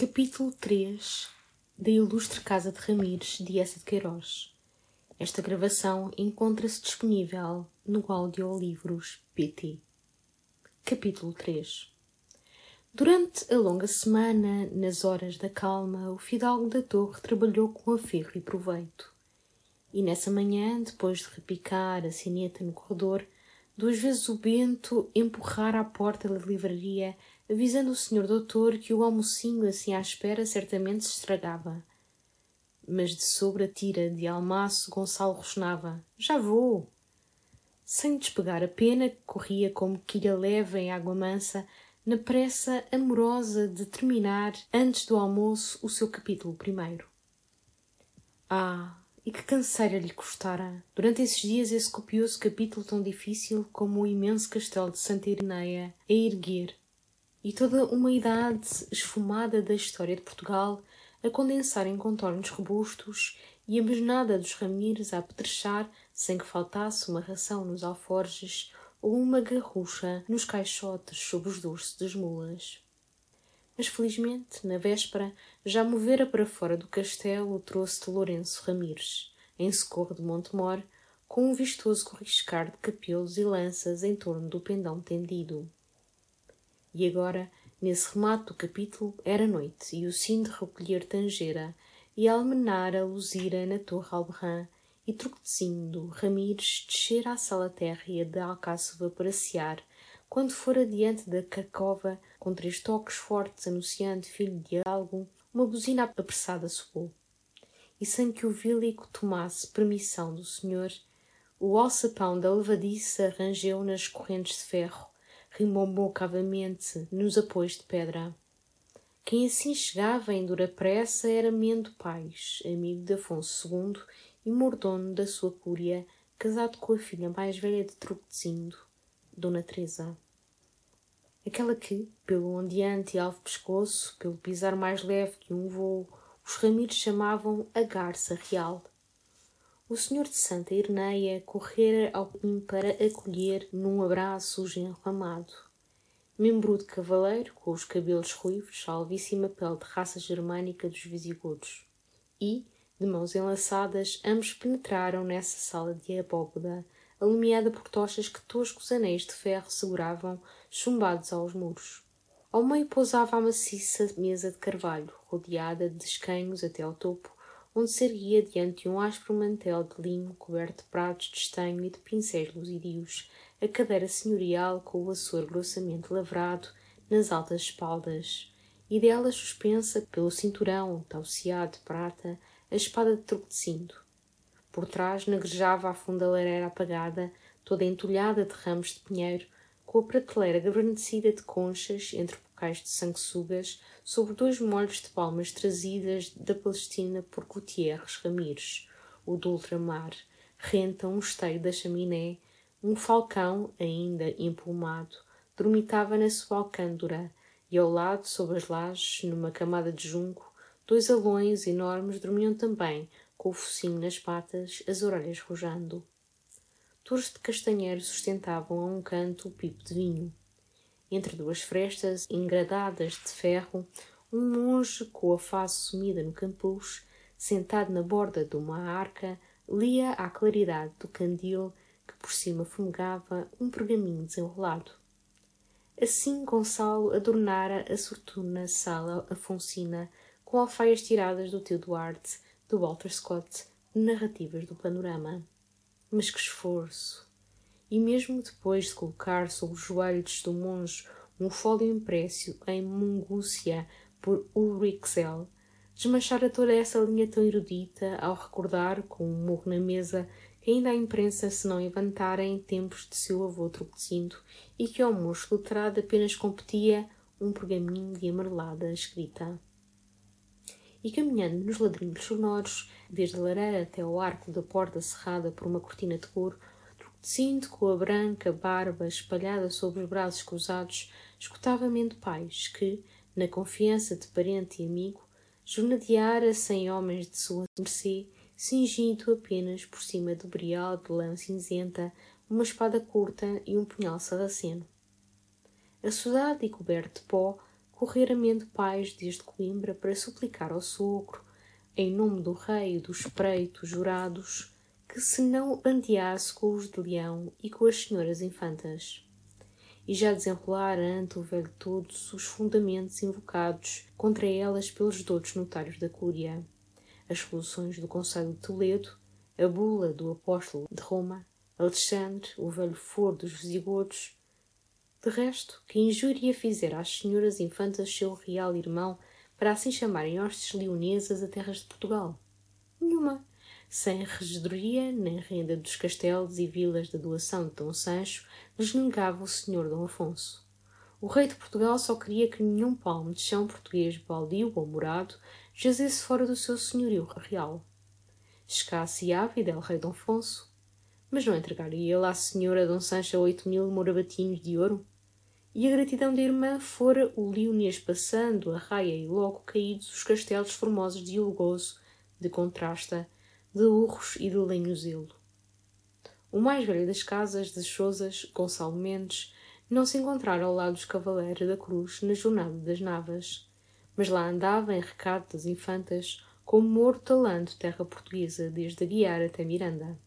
Capítulo 3 da Ilustre Casa de Ramires, de Essa de Queiroz. Esta gravação encontra-se disponível no Audiolivros PT. Capítulo 3 Durante a longa semana, nas horas da calma, o fidalgo da torre trabalhou com aferro e proveito. E nessa manhã, depois de repicar a sineta no corredor, duas vezes o Bento empurrara a porta da livraria avisando o senhor doutor que o almocinho assim à espera certamente se estragava. Mas de sobre a tira de almaço Gonçalo rosnava. Já vou! Sem despegar a pena, corria como quilha leva em água mansa, na pressa amorosa de terminar, antes do almoço, o seu capítulo primeiro. Ah, e que canseira lhe custara, durante esses dias, esse copioso capítulo tão difícil como o imenso castelo de Santa Ireneia a erguer, e toda uma idade esfumada da história de Portugal a condensar em contornos robustos e a mesnada dos ramires a apetrechar sem que faltasse uma ração nos alforjes ou uma garrucha nos caixotes sob os dorsos das mulas. Mas felizmente, na véspera, já movera para fora do castelo trouxe-te Lourenço Ramires, em socorro de Montemor, com um vistoso corriscar de capelos e lanças em torno do pendão tendido. E agora, nesse remate do capítulo, era noite, e o sino de recolher Tangeira, e Almenara luzira na torre Alberrã, e Truquecindo Ramires descer à sala térrea de Alcáçova para sear, quando fora diante da cacova, com três toques fortes anunciando filho de algo, uma buzina apressada soou. E sem que o vílico tomasse permissão do senhor, o alçapão da levadiça rangeu nas correntes de ferro, rimbombou cavamente nos apoios de pedra. Quem assim chegava em dura pressa era Mendo Pais, amigo de Afonso II e mordomo da sua cúria, casado com a filha mais velha de Truquecindo, Dona Teresa. Aquela que, pelo ondeante e alvo pescoço, pelo pisar mais leve que um voo, os ramires chamavam a garça real o senhor de Santa Irneia correra ao pim para acolher num abraço o genro amado. Membro de cavaleiro, com os cabelos ruivos, a alvíssima pele de raça germânica dos visigodos. E, de mãos enlaçadas, ambos penetraram nessa sala de abóbada, alumiada por tochas que toscos anéis de ferro seguravam, chumbados aos muros. Ao meio pousava a maciça mesa de carvalho, rodeada de escanhos até ao topo, onde se erguia diante um áspero mantel de linho coberto de pratos de estanho e de pincéis luzidios, a cadeira senhorial com o açor grossamente lavrado nas altas espaldas, e dela suspensa pelo cinturão tauciado de prata a espada de truque de cinto. Por trás negrejava a funda lareira apagada, toda entulhada de ramos de pinheiro, com a prateleira guarnecida de conchas entre bocais de sanguessugas sobre dois molhos de palmas trazidas da Palestina por Gutierres Ramires, o do ultramar, renta um esteio da chaminé, um falcão, ainda empolmado, dormitava na sua alcândora, e ao lado, sob as lajes, numa camada de junco, dois alões enormes dormiam também, com o focinho nas patas, as orelhas rojando. Touros de castanheiro sustentavam a um canto o pipo de vinho. Entre duas frestas engradadas de ferro, um monge com a face sumida no capuz, sentado na borda de uma arca, lia à claridade do candil que por cima fumegava um pergaminho desenrolado. Assim Gonçalo adornara a sortuna sala afonsina com alfaias tiradas do teu Duarte, do Walter Scott, narrativas do panorama. Mas que esforço! E mesmo depois de colocar sobre os joelhos do monge um fólio impresso em Mungúcia por Ulrichsel, desmanchara toda essa linha tão erudita ao recordar, com um murro na mesa, que ainda a imprensa se não levantara em tempos de seu avô Truquecindo e que ao moço letrado apenas competia um pergaminho de amarelada escrita. E caminhando nos ladrinhos sonoros, desde a lareira até ao arco da porta cerrada por uma cortina de couro, cinto com a branca barba espalhada sobre os braços cruzados, escutava Mendo Pais, que, na confiança de parente e amigo, jornadeara cem homens de sua mercê, cingindo apenas por cima do brial de lã cinzenta uma espada curta e um punhal sarraceno. Assodado e coberto de pó, correr a mente pais desde Coimbra para suplicar ao sogro, em nome do rei e dos preitos jurados, que se não bandeasse com os de Leão e com as senhoras infantas. E já desenrolara ante o velho todos os fundamentos invocados contra elas pelos doutos notários da Cúria, as soluções do Conselho de Toledo, a bula do apóstolo de Roma, Alexandre, o velho foro dos visigodos. De resto, que injúria fizera às senhoras infantas seu real irmão para assim chamarem hostes leonesas a terras de Portugal? Nenhuma sem regedoria nem renda dos castelos e vilas da doação de Dom Sancho lhes negava o senhor Dom Afonso. O rei de Portugal só queria que nenhum palmo de chão português baldio ou morado jazesse fora do seu senhorio real. Escasso e o rei Dom Afonso, mas não entregaria ele à senhora Dom Sancho oito mil morabatinhos de ouro? E a gratidão da irmã fora o leonês passando a raia e logo caídos os castelos formosos de Ulgoso, de Contrasta, de urros e de lenhozelo. O mais velho das casas de Chozas, Gonçalo Mendes, não se encontrara ao lado dos cavaleiros da cruz na jornada das Navas, mas lá andava em recado das infantas como morto talando terra portuguesa desde Aguiar até Miranda.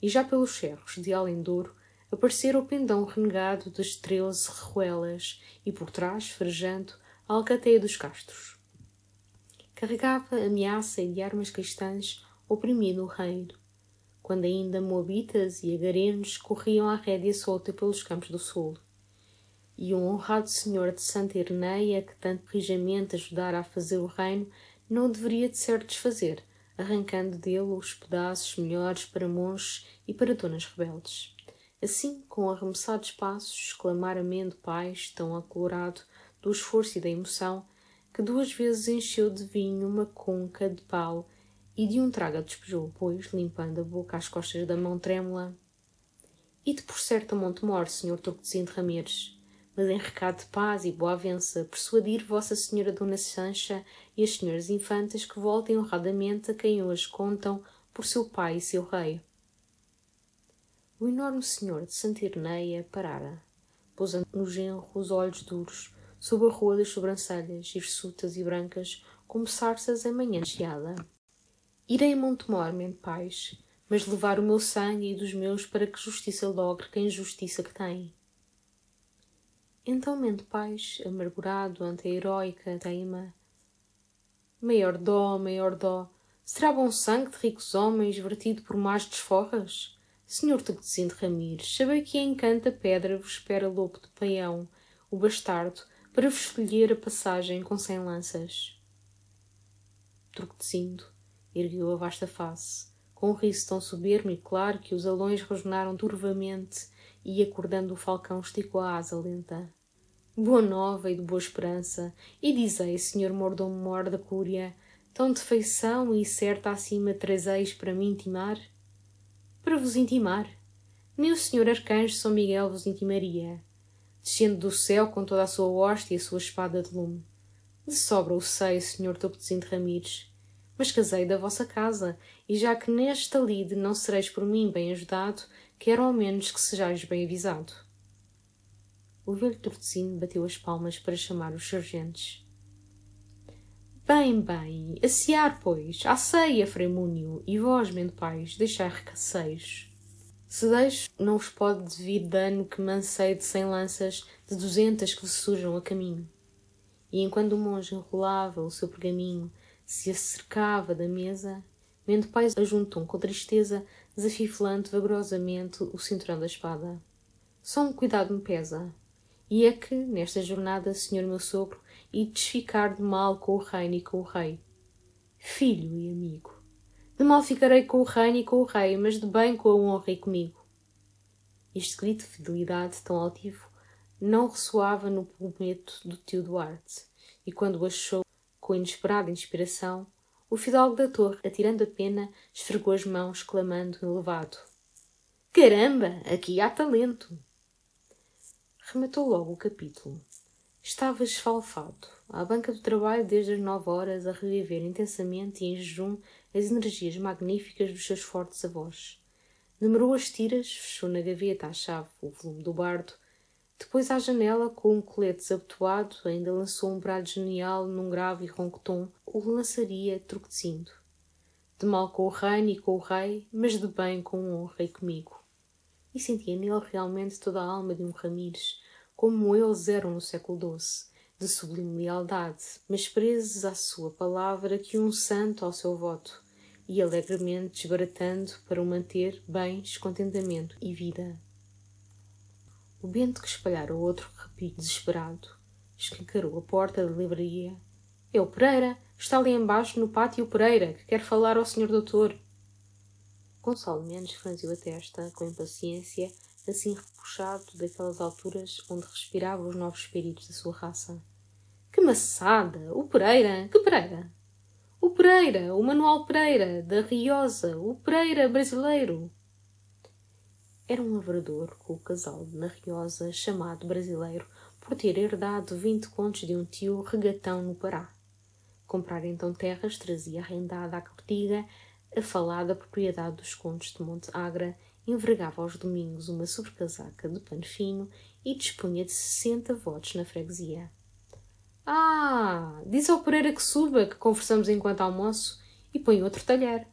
E já pelos cerros de Alendouro aparecera o pendão renegado das treze reruelas e por trás, farejando, a alcateia dos castros. Carregava ameaça e de armas cristãs oprimido o reino, quando ainda moabitas e agarenos corriam à rédea solta pelos campos do sul. E um honrado senhor de Santa Irneia, que tanto rijamente ajudara a fazer o reino, não deveria de certo desfazer, arrancando dele os pedaços melhores para monges e para donas rebeldes. Assim, com arremessados passos, exclamara Mendo Pais, tão acolorado do esforço e da emoção, que duas vezes encheu de vinho uma conca de pau e de um trago despejou, pois, limpando a boca às costas da mão trêmula. Ide por certo a Montemor, senhor Torquezinho de Ramires, mas em recado de paz e boa avença, persuadir Vossa Senhora Dona Sancha e as senhoras infantas que voltem honradamente a quem hoje contam por seu pai e seu rei. O enorme senhor de Santa Irneia parara, pousando no genro os olhos duros, sob a rua das sobrancelhas, hirsutas e brancas, como sarças em manhã. Irei a Montemor, mente paz, mas levar o meu sangue e dos meus para que justiça logre quem justiça que tem. Então mente paz, amargurado ante a heróica teima. Maior dó, maior dó, será bom sangue de ricos homens vertido por más desforras? Senhor Teguezinho de Ramires, sabei que em canta pedra vos espera lobo de paião, o bastardo, para vos escolher a passagem com cem lanças. Torquezindo, ergueu a vasta face, com um riso tão soberbo e claro que os alões rosnaram turvamente e, acordando o falcão, esticou a asa lenta. Boa nova e de boa esperança, e dizei, senhor mordomo-mor da cúria, tão de feição e certa acima trazeis para me intimar? Para vos intimar? Nem o senhor arcanjo São Miguel vos intimaria, descendo do céu com toda a sua hoste e a sua espada de lume. De sobra o sei, senhor Topetezinho de Ramires, mas casei da vossa casa, e já que nesta lide não sereis por mim bem ajudado, quero ao menos que sejais bem avisado. O velho Tordezinho bateu as palmas para chamar os sargentos. Bem, bem, assear, pois, à ceia, Frei Múnio, e vós, mendepais, deixai recaceiros. Se deixo, não vos pode vir dano que mancei de cem lanças, de duzentas que vos surjam a caminho. E enquanto o monge enrolava o seu pergaminho, se acercava da mesa, Mendo Pai ajuntou com tristeza, desafiflando vagarosamente o cinturão da espada. Só um cuidado me pesa, e é que, nesta jornada, senhor meu sogro, e desficar de mal com o reino e com o rei. Filho e amigo, de mal ficarei com o reino e com o rei, mas de bem com a honra e comigo. Este grito de fidelidade tão altivo não ressoava no pulmeto do tio Duarte, e quando o achou com inesperada inspiração, o fidalgo da torre, atirando a pena, esfregou as mãos, clamando elevado. Caramba, aqui há talento! Rematou logo o capítulo. Estava esfalfado, à banca do trabalho desde as nove horas, a reviver intensamente e em jejum as energias magníficas dos seus fortes avós. Numerou as tiras, fechou na gaveta à chave o volume do bardo, Depois à janela, com um colete desabotoado, ainda lançou um brado genial num grave e ronco tom, o lançaria truquecindo. De mal com o reino e com o rei, mas de bem com honra e comigo. E sentia nele realmente toda a alma de um Ramires, como eles eram no século XII, de sublime lealdade, mas presos à sua palavra que um santo ao seu voto, e alegremente desbaratando para o manter bens, contentamento e vida. O vento que espalhara outro repito desesperado escancarou a porta da livraria. É o Pereira! Está ali embaixo no pátio Pereira, que quer falar ao senhor doutor. Gonçalo Mendes franziu a testa, com impaciência, assim repuxado daquelas alturas onde respirava os novos espíritos da sua raça. Que maçada! O Pereira! Que Pereira? O Pereira! O Manuel Pereira, da Riosa! O Pereira brasileiro! Era um lavrador com o casal na Riosa, chamado brasileiro, por ter herdado vinte contos de um tio regatão no Pará. Comprar então terras trazia arrendada à cortiga a falada propriedade dos contos de Monte Agra envergava aos domingos uma sobrecasaca de pano fino e dispunha de sessenta votos na freguesia. Ah, diz ao Pereira que suba, que conversamos enquanto almoço, e põe outro talher.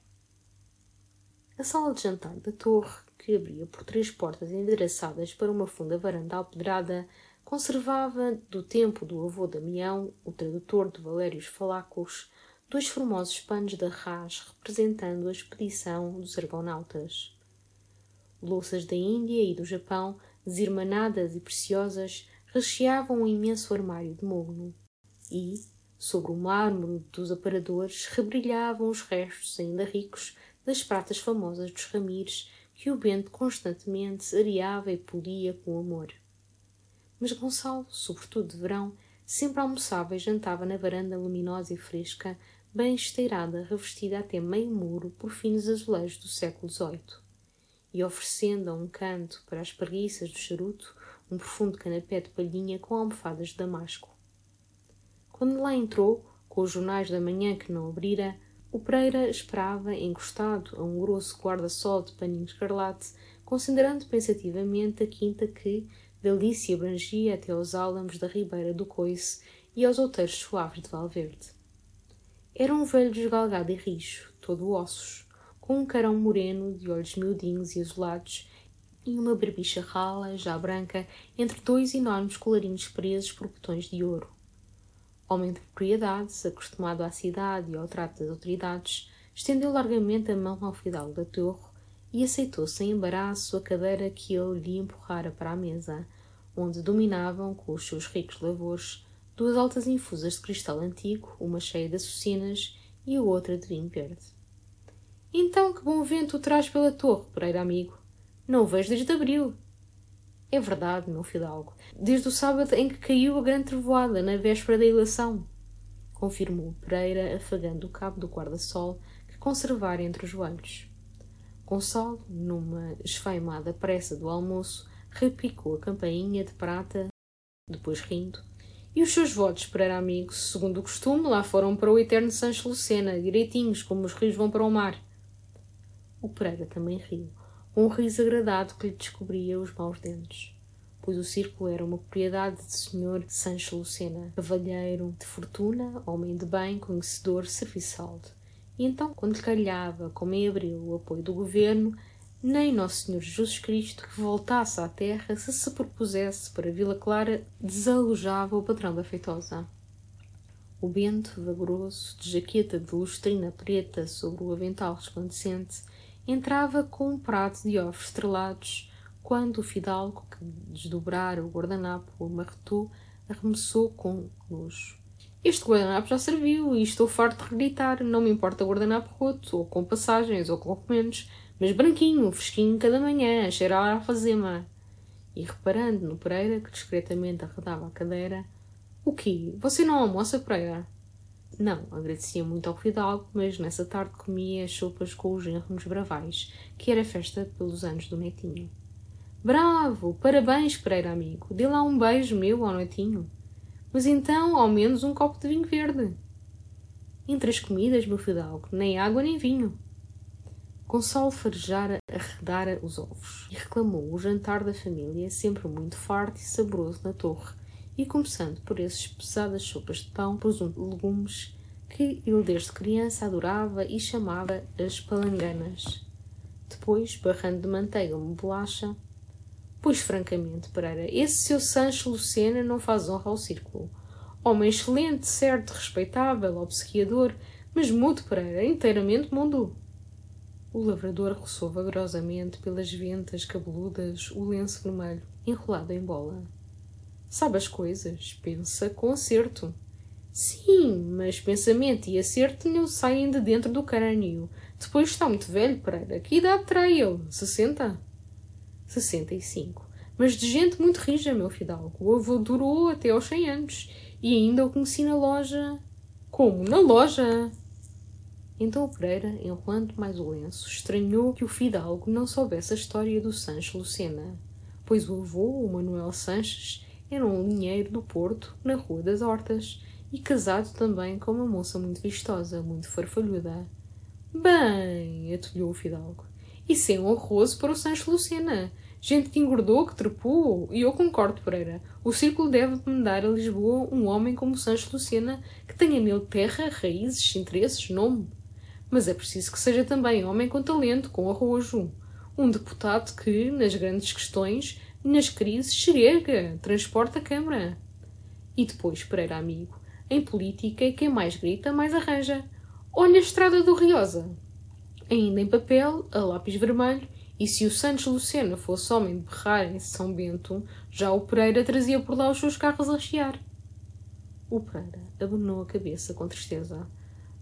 A sala de jantar da torre, que abria por três portas endereçadas para uma funda varanda alpedrada, conservava, do tempo do avô Damião, o tradutor de Valérios Falacos, dois formosos panos de arras representando a expedição dos argonautas louças da Índia e do Japão, desirmanadas e preciosas, recheavam um imenso armário de mogno. E, sobre o mármore dos aparadores, rebrilhavam os restos, ainda ricos, das pratas famosas dos ramires, que o vento constantemente areava e polia com amor. Mas Gonçalo, sobretudo de verão, sempre almoçava e jantava na varanda luminosa e fresca, bem esteirada, revestida até meio muro por finos azulejos do século XVIII e oferecendo a um canto para as preguiças do charuto um profundo canapé de palhinha com almofadas de damasco. Quando lá entrou, com os jornais da manhã que não abrira, o Pereira esperava, encostado a um grosso guarda-sol de paninho escarlate, considerando pensativamente a quinta que dali se abrangia até aos álamos da ribeira do Coice e aos outeiros suaves de Valverde. Era um velho desgalgado e rijo, todo ossos, com um carão moreno de olhos miudinhos e azulados e uma barbicha rala, já branca, entre dois enormes colarinhos presos por botões de ouro. Homem de propriedades, acostumado à cidade e ao trato das autoridades, estendeu largamente a mão ao fidalgo da torre e aceitou sem embaraço a cadeira que ele lhe empurrara para a mesa, onde dominavam, com os seus ricos lavores, duas altas infusas de cristal antigo, uma cheia de açucinas e a outra de vinho verde. Então que bom vento o traz pela torre, Pereira amigo. Não o vejo desde abril. É verdade, meu fidalgo. Desde o sábado em que caiu a grande trevoada, na véspera da ilação. Confirmou Pereira, afagando o cabo do guarda-sol que conservara entre os joelhos. Gonçalo, numa esfaimada pressa do almoço, repicou a campainha de prata, depois rindo. E os seus votos, Pereira amigo, segundo o costume, lá foram para o eterno Sancho Lucena, direitinhos, como os rios vão para o mar. O Pereira também riu, um riso agradado que lhe descobria os maus dentes, pois o círculo era uma propriedade de Sr. Sancho Lucena, cavalheiro de fortuna, homem de bem, conhecedor, serviçal. E então, quando calhava, como em abril, o apoio do governo, nem Nosso Senhor Jesus Cristo, que voltasse à terra, se se propusesse para Vila Clara, desalojava o patrão da feitosa. O Bento, vagaroso, de jaqueta de lustrina preta sobre o avental resplandecente, entrava com um prato de ovos estrelados quando o fidalgo, que desdobrara o guardanapo amarretou, arremessou com nojo. Este guardanapo já serviu e estou farto de gritar. Não me importa guardanapo roto, ou com passagens, ou com comentos, mas branquinho, fresquinho cada manhã, a a alfazema. E reparando no Pereira, que discretamente arredava a cadeira, o quê? Você não almoça, Pereira? Não, agradecia muito ao fidalgo, mas nessa tarde comia as sopas com os genros bravais, que era festa pelos anos do netinho. Bravo! Parabéns, Pereira amigo! Dê lá um beijo meu ao netinho. Mas então, ao menos um copo de vinho verde. Entre as comidas, meu fidalgo, nem água nem vinho. Gonçalo farejara arredara os ovos e reclamou o jantar da família sempre muito farto e saboroso na torre, e começando por essas pesadas sopas de pão, presunto legumes, que ele desde criança adorava e chamava as palanganas. Depois, barrando de manteiga uma bolacha, Pois, francamente, Pereira, esse seu Sancho Lucena não faz honra ao círculo. Homem excelente, certo, respeitável, obsequiador, mas mudo, Pereira, inteiramente mudo. O lavrador roçou vagarosamente pelas ventas cabeludas o lenço vermelho, enrolado em bola. Sabe as coisas, pensa com acerto. Sim, mas pensamento e acerto não saem de dentro do crânio. Depois está muito velho, Pereira. Que idade terá ele? Sessenta? Sessenta e cinco. Mas de gente muito rija, meu fidalgo. O avô durou até aos cem anos. E ainda o conheci na loja. Como? Na loja? Então o Pereira, enrolando mais o lenço, estranhou que o fidalgo não soubesse a história do Sancho Lucena, pois o avô, o Manuel Sanches, era um linheiro do Porto, na Rua das Hortas, e casado também com uma moça muito vistosa, muito farfalhuda. Bem, atulhou o fidalgo, isso é honroso para o Sancho Lucena. Gente que engordou, que trepou, e eu concordo, Pereira. O círculo deve mandar a Lisboa um homem como Sancho Lucena, que tenha nele terra, raízes, interesses, nome mas é preciso que seja também homem com talento, com arrojo. Um deputado que, nas grandes questões, nas crises, chega, transporta a Câmara. E depois, Pereira amigo, em política, quem mais grita, mais arranja. Olha a estrada do Riosa. Ainda em papel, a lápis vermelho, e se o Santos Lucena fosse homem de berrar em São Bento, já o Pereira trazia por lá os seus carros a chiar. O Pereira abanou a cabeça com tristeza.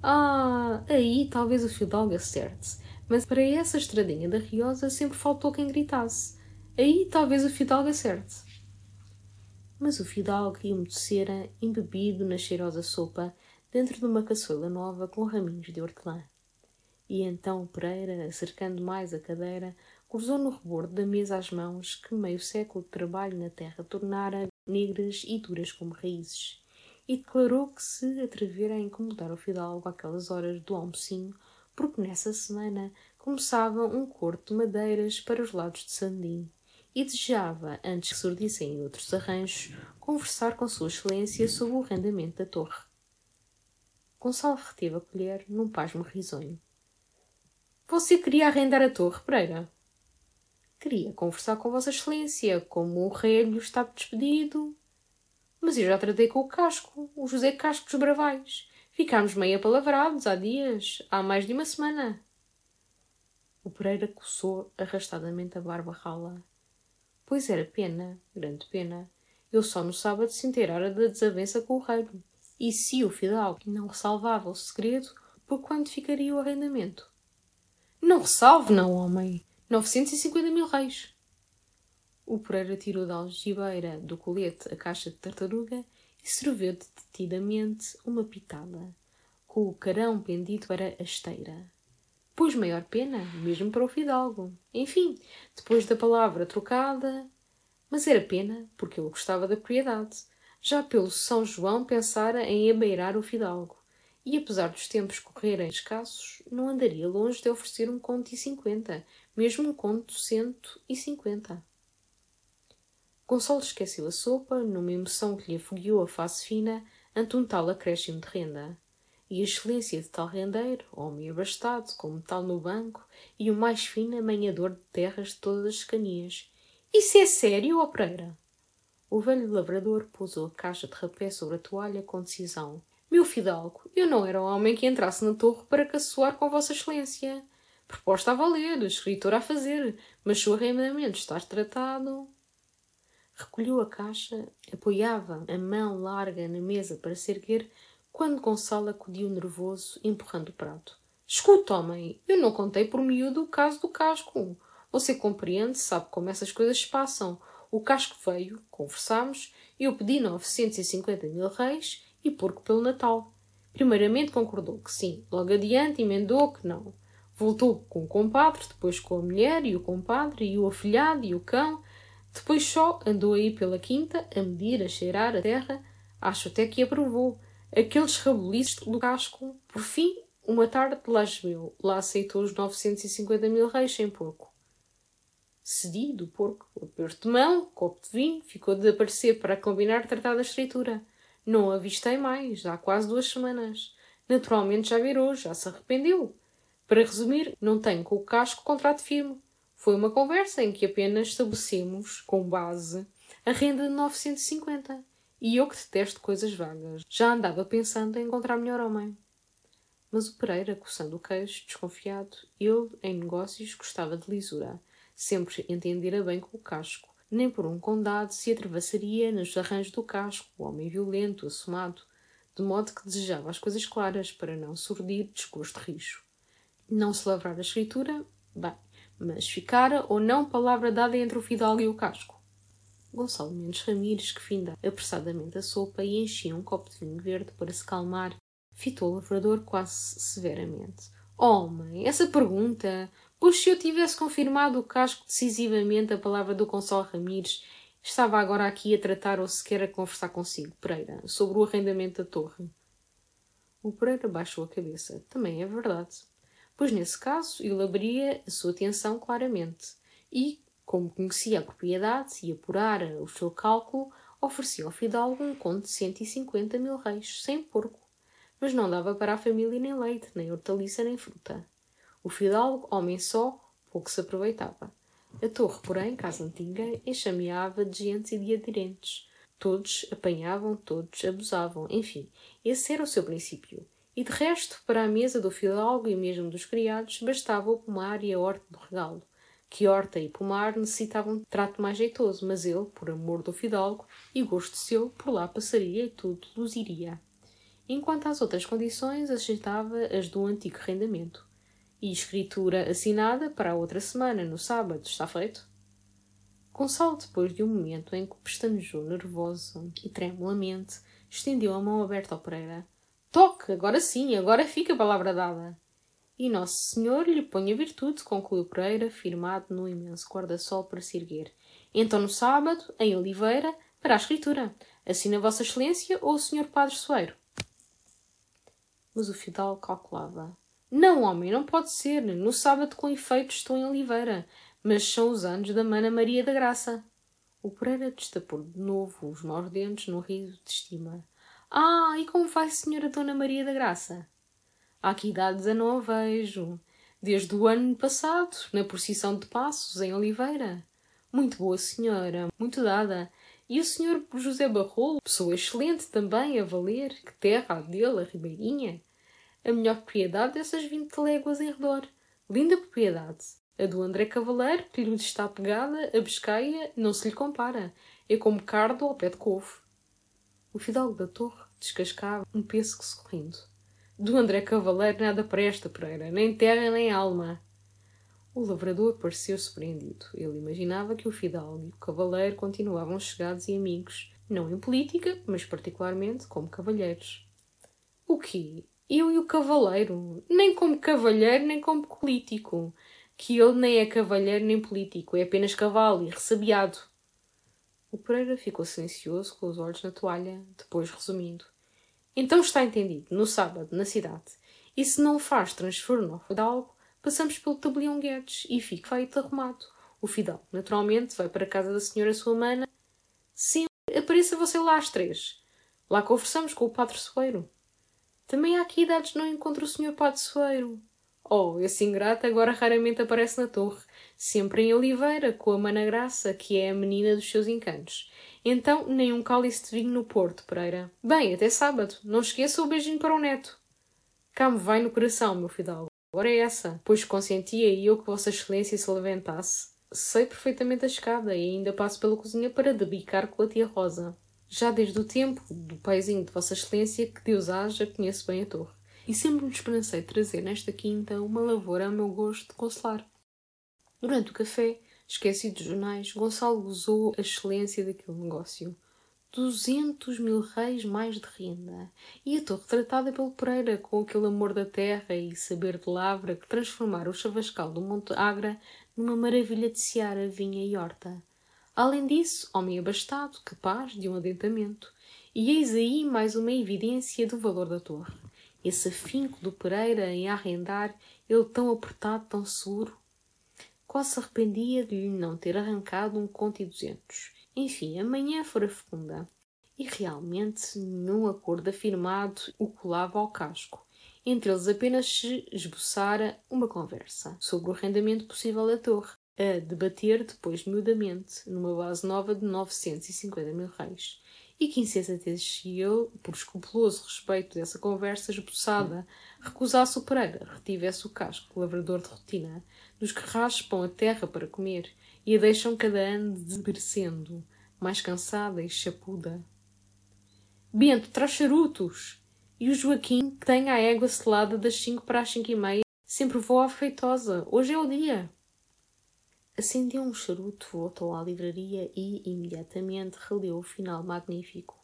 Ah, aí talvez o fidalgo acerte, mas para essa estradinha da Riosa sempre faltou quem gritasse. Aí talvez o fidalgo acerte. Mas o fidalgo emudecera, embebido na cheirosa sopa, dentro de uma caçola nova com raminhos de hortelã. E então Pereira, acercando mais a cadeira, cruzou no rebordo da mesa as mãos que meio século de trabalho na terra tornara negras e duras como raízes e declarou que se atrevera a incomodar o fidalgo àquelas horas do almocinho, porque nessa semana começava um corte de madeiras para os lados de Sandim, e desejava, antes que surdissem outros arranjos, conversar com Sua Excelência sobre o arrendamento da torre. Gonçalo reteve a colher num pasmo risonho. Você queria arrendar a torre, Pereira? Queria conversar com Vossa Excelência, como o rei lhe está despedido, mas eu já tratei com o Casco, o José Casco dos Bravais. Ficámos meio apalavrados há dias, há mais de uma semana. O Pereira coçou arrastadamente a barba rala. Pois era pena, grande pena. Eu só no sábado se inteirara da desavença com o rei. E se o fidalgo não ressalvava o segredo, por quanto ficaria o arrendamento? Não ressalve, não, homem. Novecentos e cinquenta mil reis. O Pereira tirou da algibeira do colete a caixa de tartaruga e serviu detidamente uma pitada, com o carão pendido para a esteira. Pôs maior pena, mesmo para o fidalgo. Enfim, depois da palavra trocada. Mas era pena, porque ele gostava da propriedade. Já pelo São João pensara em abeirar o fidalgo. E apesar dos tempos correrem escassos, não andaria longe de oferecer um conto e cinquenta, mesmo um conto cento e cinquenta. Gonçalo esqueceu a sopa, numa emoção que lhe afogueou a face fina ante um tal acréscimo de renda. E a excelência de tal rendeiro, homem abastado, com metal no banco, e o mais fino amanhador de terras de todas as escanias. Isso é sério, ó Pereira? O velho lavrador pousou a caixa de rapé sobre a toalha com decisão. Meu fidalgo, eu não era o homem que entrasse na torre para caçoar com Vossa Excelência. Proposta a valer, escritor a fazer, mas o arrendamento está tratado. Recolheu a caixa, apoiava a mão larga na mesa para se erguer, quando Gonçalo acudiu nervoso, empurrando o prato. Escuta, homem, eu não contei por miúdo o caso do casco. Você compreende, sabe como essas coisas se passam. O casco veio, conversámos, eu pedi novecentos e cinquenta mil reis e porco pelo Natal. Primeiramente concordou que sim, logo adiante emendou que não. Voltou com o compadre, depois com a mulher e o compadre e o afilhado e o cão, depois só andou aí pela quinta, a medir, a cheirar a terra. Acho até que aprovou. Aqueles rabuliços do casco. Por fim, Uma tarde lá choveu, lá aceitou os 950 mil reis sem porco. Cedi do porco, aperto de mão, copo de vinho, ficou de aparecer para combinar tratar da escritura. Não a avistei mais, há quase duas semanas. Naturalmente já virou, já se arrependeu. Para resumir, não tenho com o casco contrato firme. Foi uma conversa em que apenas estabelecemos, com base, a renda de 950. E eu que detesto coisas vagas, já andava pensando em encontrar melhor homem. Mas o Pereira, coçando o queixo, desconfiado, ele, em negócios, gostava de lisura. Sempre entendera bem com o casco. Nem por um condado se atravessaria nos arranjos do casco, o homem violento, assomado, de modo que desejava as coisas claras para não surdir desgosto rijo. Não se lavrar a escritura, bem, mas ficara ou não palavra dada entre o fidalgo e o casco. Gonçalo Mendes Ramires, que finda apressadamente a sopa e enchia um copo de vinho verde para se calmar, fitou o lavrador quase severamente. Homem, essa pergunta, pois se eu tivesse confirmado o casco decisivamente a palavra do Gonçalo Ramires, estava agora aqui a tratar ou sequer a conversar consigo, Pereira, sobre o arrendamento da torre. O Pereira baixou a cabeça. Também é verdade. Pois nesse caso ele abria a sua atenção claramente e, como conhecia a propriedade e apurara o seu cálculo, oferecia ao fidalgo um conto de cento e cinquenta mil reis, sem porco mas não dava para a família nem leite, nem hortaliça, nem fruta. O fidalgo, homem só, pouco se aproveitava. A torre, porém, casa antiga, enxameava de gente e de aderentes. Todos apanhavam, todos abusavam. Enfim, esse era o seu princípio. E de resto, para a mesa do fidalgo e mesmo dos criados, bastava o pomar e a horta do regalo. Que horta e pomar necessitavam de trato mais jeitoso, mas ele, por amor do fidalgo e gosto seu, por lá passaria e tudo luziria enquanto às outras condições aceitava as do antigo rendamento. E escritura assinada para a outra semana, no sábado, está feito? Gonçalo, depois de um momento em que pestanejou nervoso e tremulamente, estendeu a mão aberta ao Pereira. Toque, agora sim, agora fica a palavra dada. E Nosso Senhor lhe ponha virtude, concluiu Pereira, firmado no imenso guarda-sol para se erguer. Então, no sábado, em Oliveira, para a escritura. Assina Vossa Excelência ou o Senhor Padre Soeiro? Mas o Fidal calculava. Não, homem, não pode ser. No sábado, com efeito, estou em Oliveira. Mas são os anos da Mana Maria da Graça. O Pereira destapou de novo os maus dentes no riso de estima. Ah, e como vai, senhora Dona Maria da Graça? Há que idades eu não a vejo. Desde o ano passado, na procissão de passos, em Oliveira. Muito boa senhora, muito dada. E o senhor José Barrolo, pessoa excelente também, a valer, que terra a dele, a Ribeirinha a melhor propriedade dessas vinte léguas em redor. Linda propriedade. A do André Cavaleiro, que lhe está pegada, a Biscaia, não se lhe compara. É como cardo ao pé de couve. O fidalgo da torre descascava um pêssego sorrindo. Do André Cavaleiro nada presta, Pereira, nem terra nem alma. O lavrador pareceu surpreendido. Ele imaginava que o fidalgo e o cavaleiro continuavam chegados e amigos, não em política, mas particularmente como cavalheiros. O quê? eu e o cavaleiro, nem como cavalheiro nem como político, que ele nem é cavalheiro nem político, é apenas cavalo e ressabiado. O Pereira ficou silencioso, com os olhos na toalha, depois resumindo. Então está entendido, no sábado, na cidade. E se não faz transformar de algo, passamos pelo tabelião Guedes e fica feito arrumado. O Fidal, naturalmente, vai para a casa da senhora sua mana. Sempre apareça você lá às três. Lá conversamos com o padre Soeiro. Também há aqui idades não encontro o Sr. Padre Soeiro. Oh, esse ingrato agora raramente aparece na torre, sempre em Oliveira, com a Mana Graça, que é a menina dos seus encantos. Então, nem um cálice de vinho no Porto, Pereira. Bem, até sábado. Não esqueça o beijinho para o neto. Cá me vai no coração, meu fidalgo. Agora é essa, pois consentia eu que Vossa Excelência se levantasse. Sei perfeitamente a escada e ainda passo pela cozinha para debicar com a tia Rosa. Já desde o tempo do paizinho de Vossa Excelência, que Deus haja, conheço bem a torre. E sempre me esperançei trazer nesta quinta uma lavoura a meu gosto de consolar. Durante o café, esquecido dos jornais, Gonçalo gozou a excelência daquele negócio. Duzentos mil reis mais de renda. E a torre tratada pelo Pereira, com aquele amor da terra e saber de lavra que transformara o chavascal do Monte Agra numa maravilha de seara, vinha e horta. Além disso, homem abastado, capaz de um adentamento. E eis aí mais uma evidência do valor da torre. esse afinco do Pereira em arrendar, ele tão apertado, tão seguro. Quase se arrependia de lhe não ter arrancado um conto e duzentos. Enfim, a manhã fora fecunda. E realmente nenhum acordo afirmado o colava ao casco. Entre eles apenas se esboçara uma conversa sobre o arrendamento possível da torre, a debater depois miudamente, numa base nova de 950 mil reis e que insensatez se ele, por escrupuloso respeito dessa conversa esboçada, recusasse o Pereira, retivesse o casco, lavrador de rotina, dos que raspam a terra para comer e a deixam cada ano desmerecendo, mais cansada e chapuda. Bento, traz charutos! E o Joaquim, que tem a égua selada das cinco para as cinco e meia, sempre voa feitosa. Hoje é o dia. Acendeu um charuto, voltou à livraria e, imediatamente, releu o final magnífico.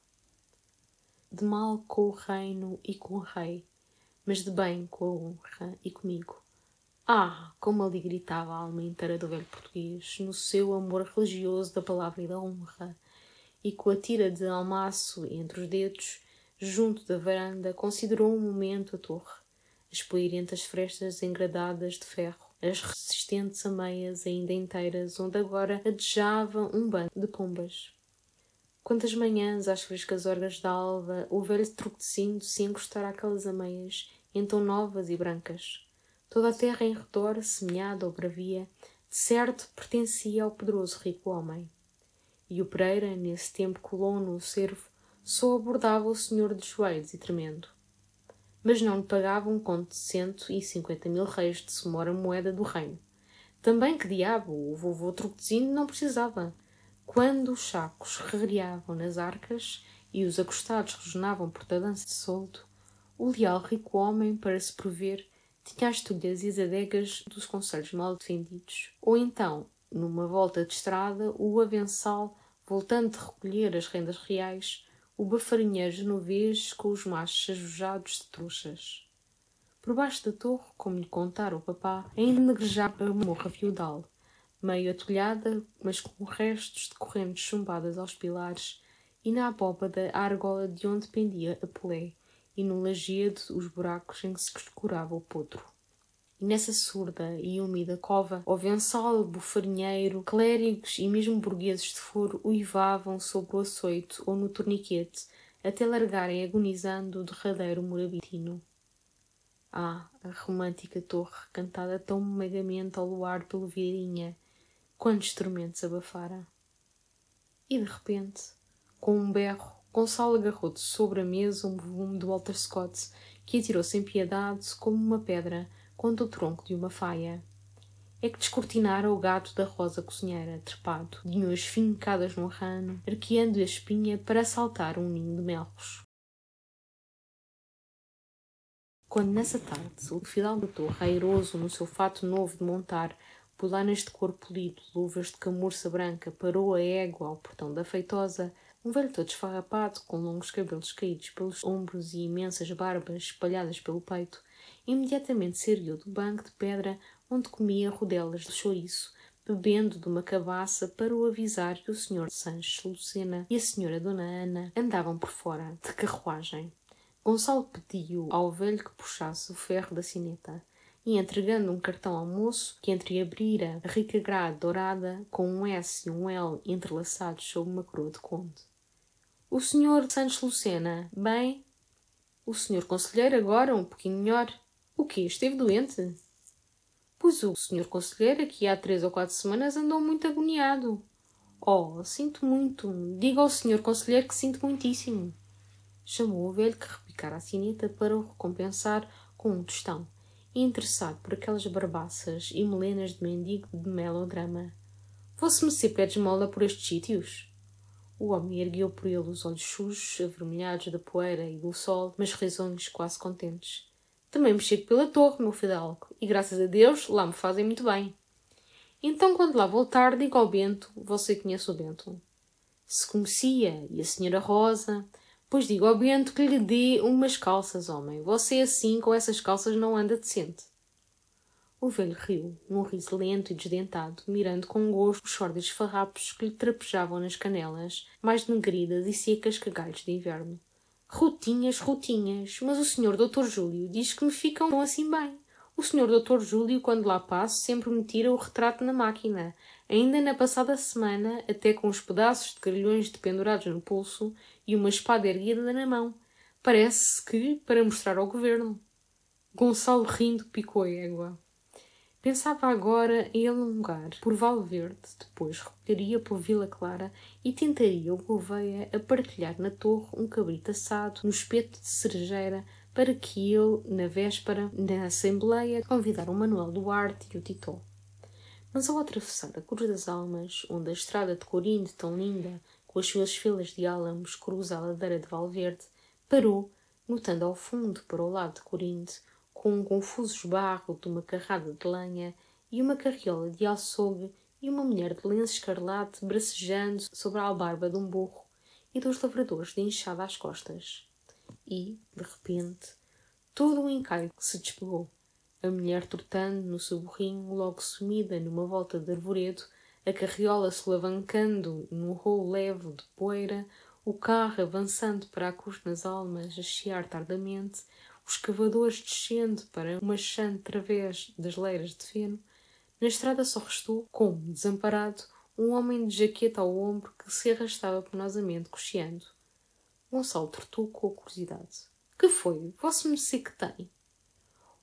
De mal com o reino e com o rei, mas de bem com a honra e comigo. Ah, como ali gritava a alma inteira do velho português, no seu amor religioso da palavra e da honra, e com a tira de almaço entre os dedos, junto da varanda, considerou um momento a torre, as poeirentas frestas engradadas de ferro, as resistentes ameias ainda inteiras, onde agora adejava um bando de pombas. Quantas manhãs, às frescas horas da alva, o velho truquecindo se encostara àquelas ameias, então novas e brancas. Toda a terra em redor, semeada ou bravia, de certo pertencia ao poderoso rico homem. E o Pereira, nesse tempo colono o cervo, só abordava o senhor de joelhos e tremendo mas não lhe pagava um conto de cento e cinquenta mil reis de semora moeda do reino. Também que diabo, o vovô Truquezinho não precisava. Quando os sacos rereavam nas arcas e os acostados rejonavam por tadança de soldo, o leal rico homem, para se prover, tinha as tulhas e as adegas dos conselhos mal defendidos. Ou então, numa volta de estrada, o avençal, voltando de recolher as rendas reais, o bafarinheiro genovês com os machos ajujados de trouxas. Por baixo da torre, como lhe contara o papá, ainda negrejava a morra feudal, meio atolhada, mas com restos de correntes chumbadas aos pilares, e na abóbada a argola de onde pendia a polé, e no lajedo os buracos em que se escurava o potro. E nessa surda e úmida cova, o vençal, bufarinheiro, clérigos e mesmo burgueses de foro uivavam sobre o açoito ou no torniquete, até largarem agonizando o derradeiro morabitino. Ah, a romântica torre, cantada tão megamente ao luar pelo Vieirinha, quantos tormentos abafara! E de repente, com um berro, Gonçalo agarrou de sobre a mesa um volume de Walter Scott, que atirou sem piedade como uma pedra contra o tronco de uma faia. É que descortinara o gato da rosa cozinheira, trepado, de unhas fincadas no rano, arqueando a espinha para assaltar um ninho de melros. Quando nessa tarde o fidalgo da airoso no seu fato novo de montar, polanas de couro polido, luvas de camurça branca, parou a égua ao portão da feitosa, um velho todo esfarrapado, com longos cabelos caídos pelos ombros e imensas barbas espalhadas pelo peito, imediatamente se ergueu do banco de pedra onde comia rodelas de chouriço, bebendo de uma cabaça para o avisar que o senhor Sanches Lucena e a senhora Dona Ana andavam por fora de carruagem. Gonçalo pediu ao velho que puxasse o ferro da sineta e, entregando um cartão ao moço, que entreabrira a rica grade dourada com um S e um L entrelaçados sob uma coroa de conde. O senhor Sanches Lucena, bem? O senhor conselheiro agora um pouquinho melhor. O quê? Esteve doente? Pois o senhor conselheiro aqui há três ou quatro semanas andou muito agoniado. Oh, sinto muito. Diga ao senhor conselheiro que sinto muitíssimo. Chamou o velho que repicara a sineta para o recompensar com um tostão, interessado por aquelas barbaças e melenas de mendigo de melodrama. Fosse-me ser pé de esmola por estes sítios? O homem ergueu por ele os olhos sujos, avermelhados da poeira e do sol, mas risonhos quase contentes. Também me chego pela torre, meu fidalgo, e graças a Deus lá me fazem muito bem. Então, quando lá voltar, diga ao Bento, você conhece o Bento. Se conhecia, e a senhora Rosa, pois diga ao Bento que lhe dê umas calças, homem. Você assim, com essas calças, não anda decente. O velho riu, num riso lento e desdentado, mirando com gosto os sórdidos farrapos que lhe trapejavam nas canelas, mais denegridas e secas que galhos de inverno. Rotinhas, rotinhas, mas o senhor doutor Júlio diz que me ficam assim bem. O senhor doutor Júlio, quando lá passo, sempre me tira o retrato na máquina. Ainda na passada semana, até com os pedaços de carrilhões dependurados no pulso e uma espada erguida na mão. Parece que para mostrar ao governo. Gonçalo rindo picou a égua. Pensava agora em alongar por Valverde, depois recolheria por Vila Clara e tentaria o Gouveia a partilhar na torre um cabrito assado no espeto de cerejeira para que ele, na véspera, na Assembleia, convidar o Manuel Duarte e o Titó. Mas ao atravessar a Cruz das Almas, onde a estrada de Corinde, tão linda, com as suas filas de álamos, cruza a ladeira de Valverde, parou, notando ao fundo, para o lado de Corinde, com um confuso esbarro de uma carrada de lenha e uma carriola de açougue e uma mulher de lenço escarlate bracejando sobre a albarba de um burro e dois lavradores de enxada às costas. E, de repente, todo o encaio se despegou. A mulher trotando no seu burrinho, logo sumida numa volta de arvoredo, a carriola se alavancando num rolo leve de poeira, o carro avançando para a cruz nas almas a chiar tardamente, os cavadores descendo para uma chante através das leiras de feno, na estrada só restou, como desamparado, um homem de jaqueta ao ombro que se arrastava penosamente cocheando. Gonçalo tratou com curiosidade. Que foi? Vosso mercê que tem?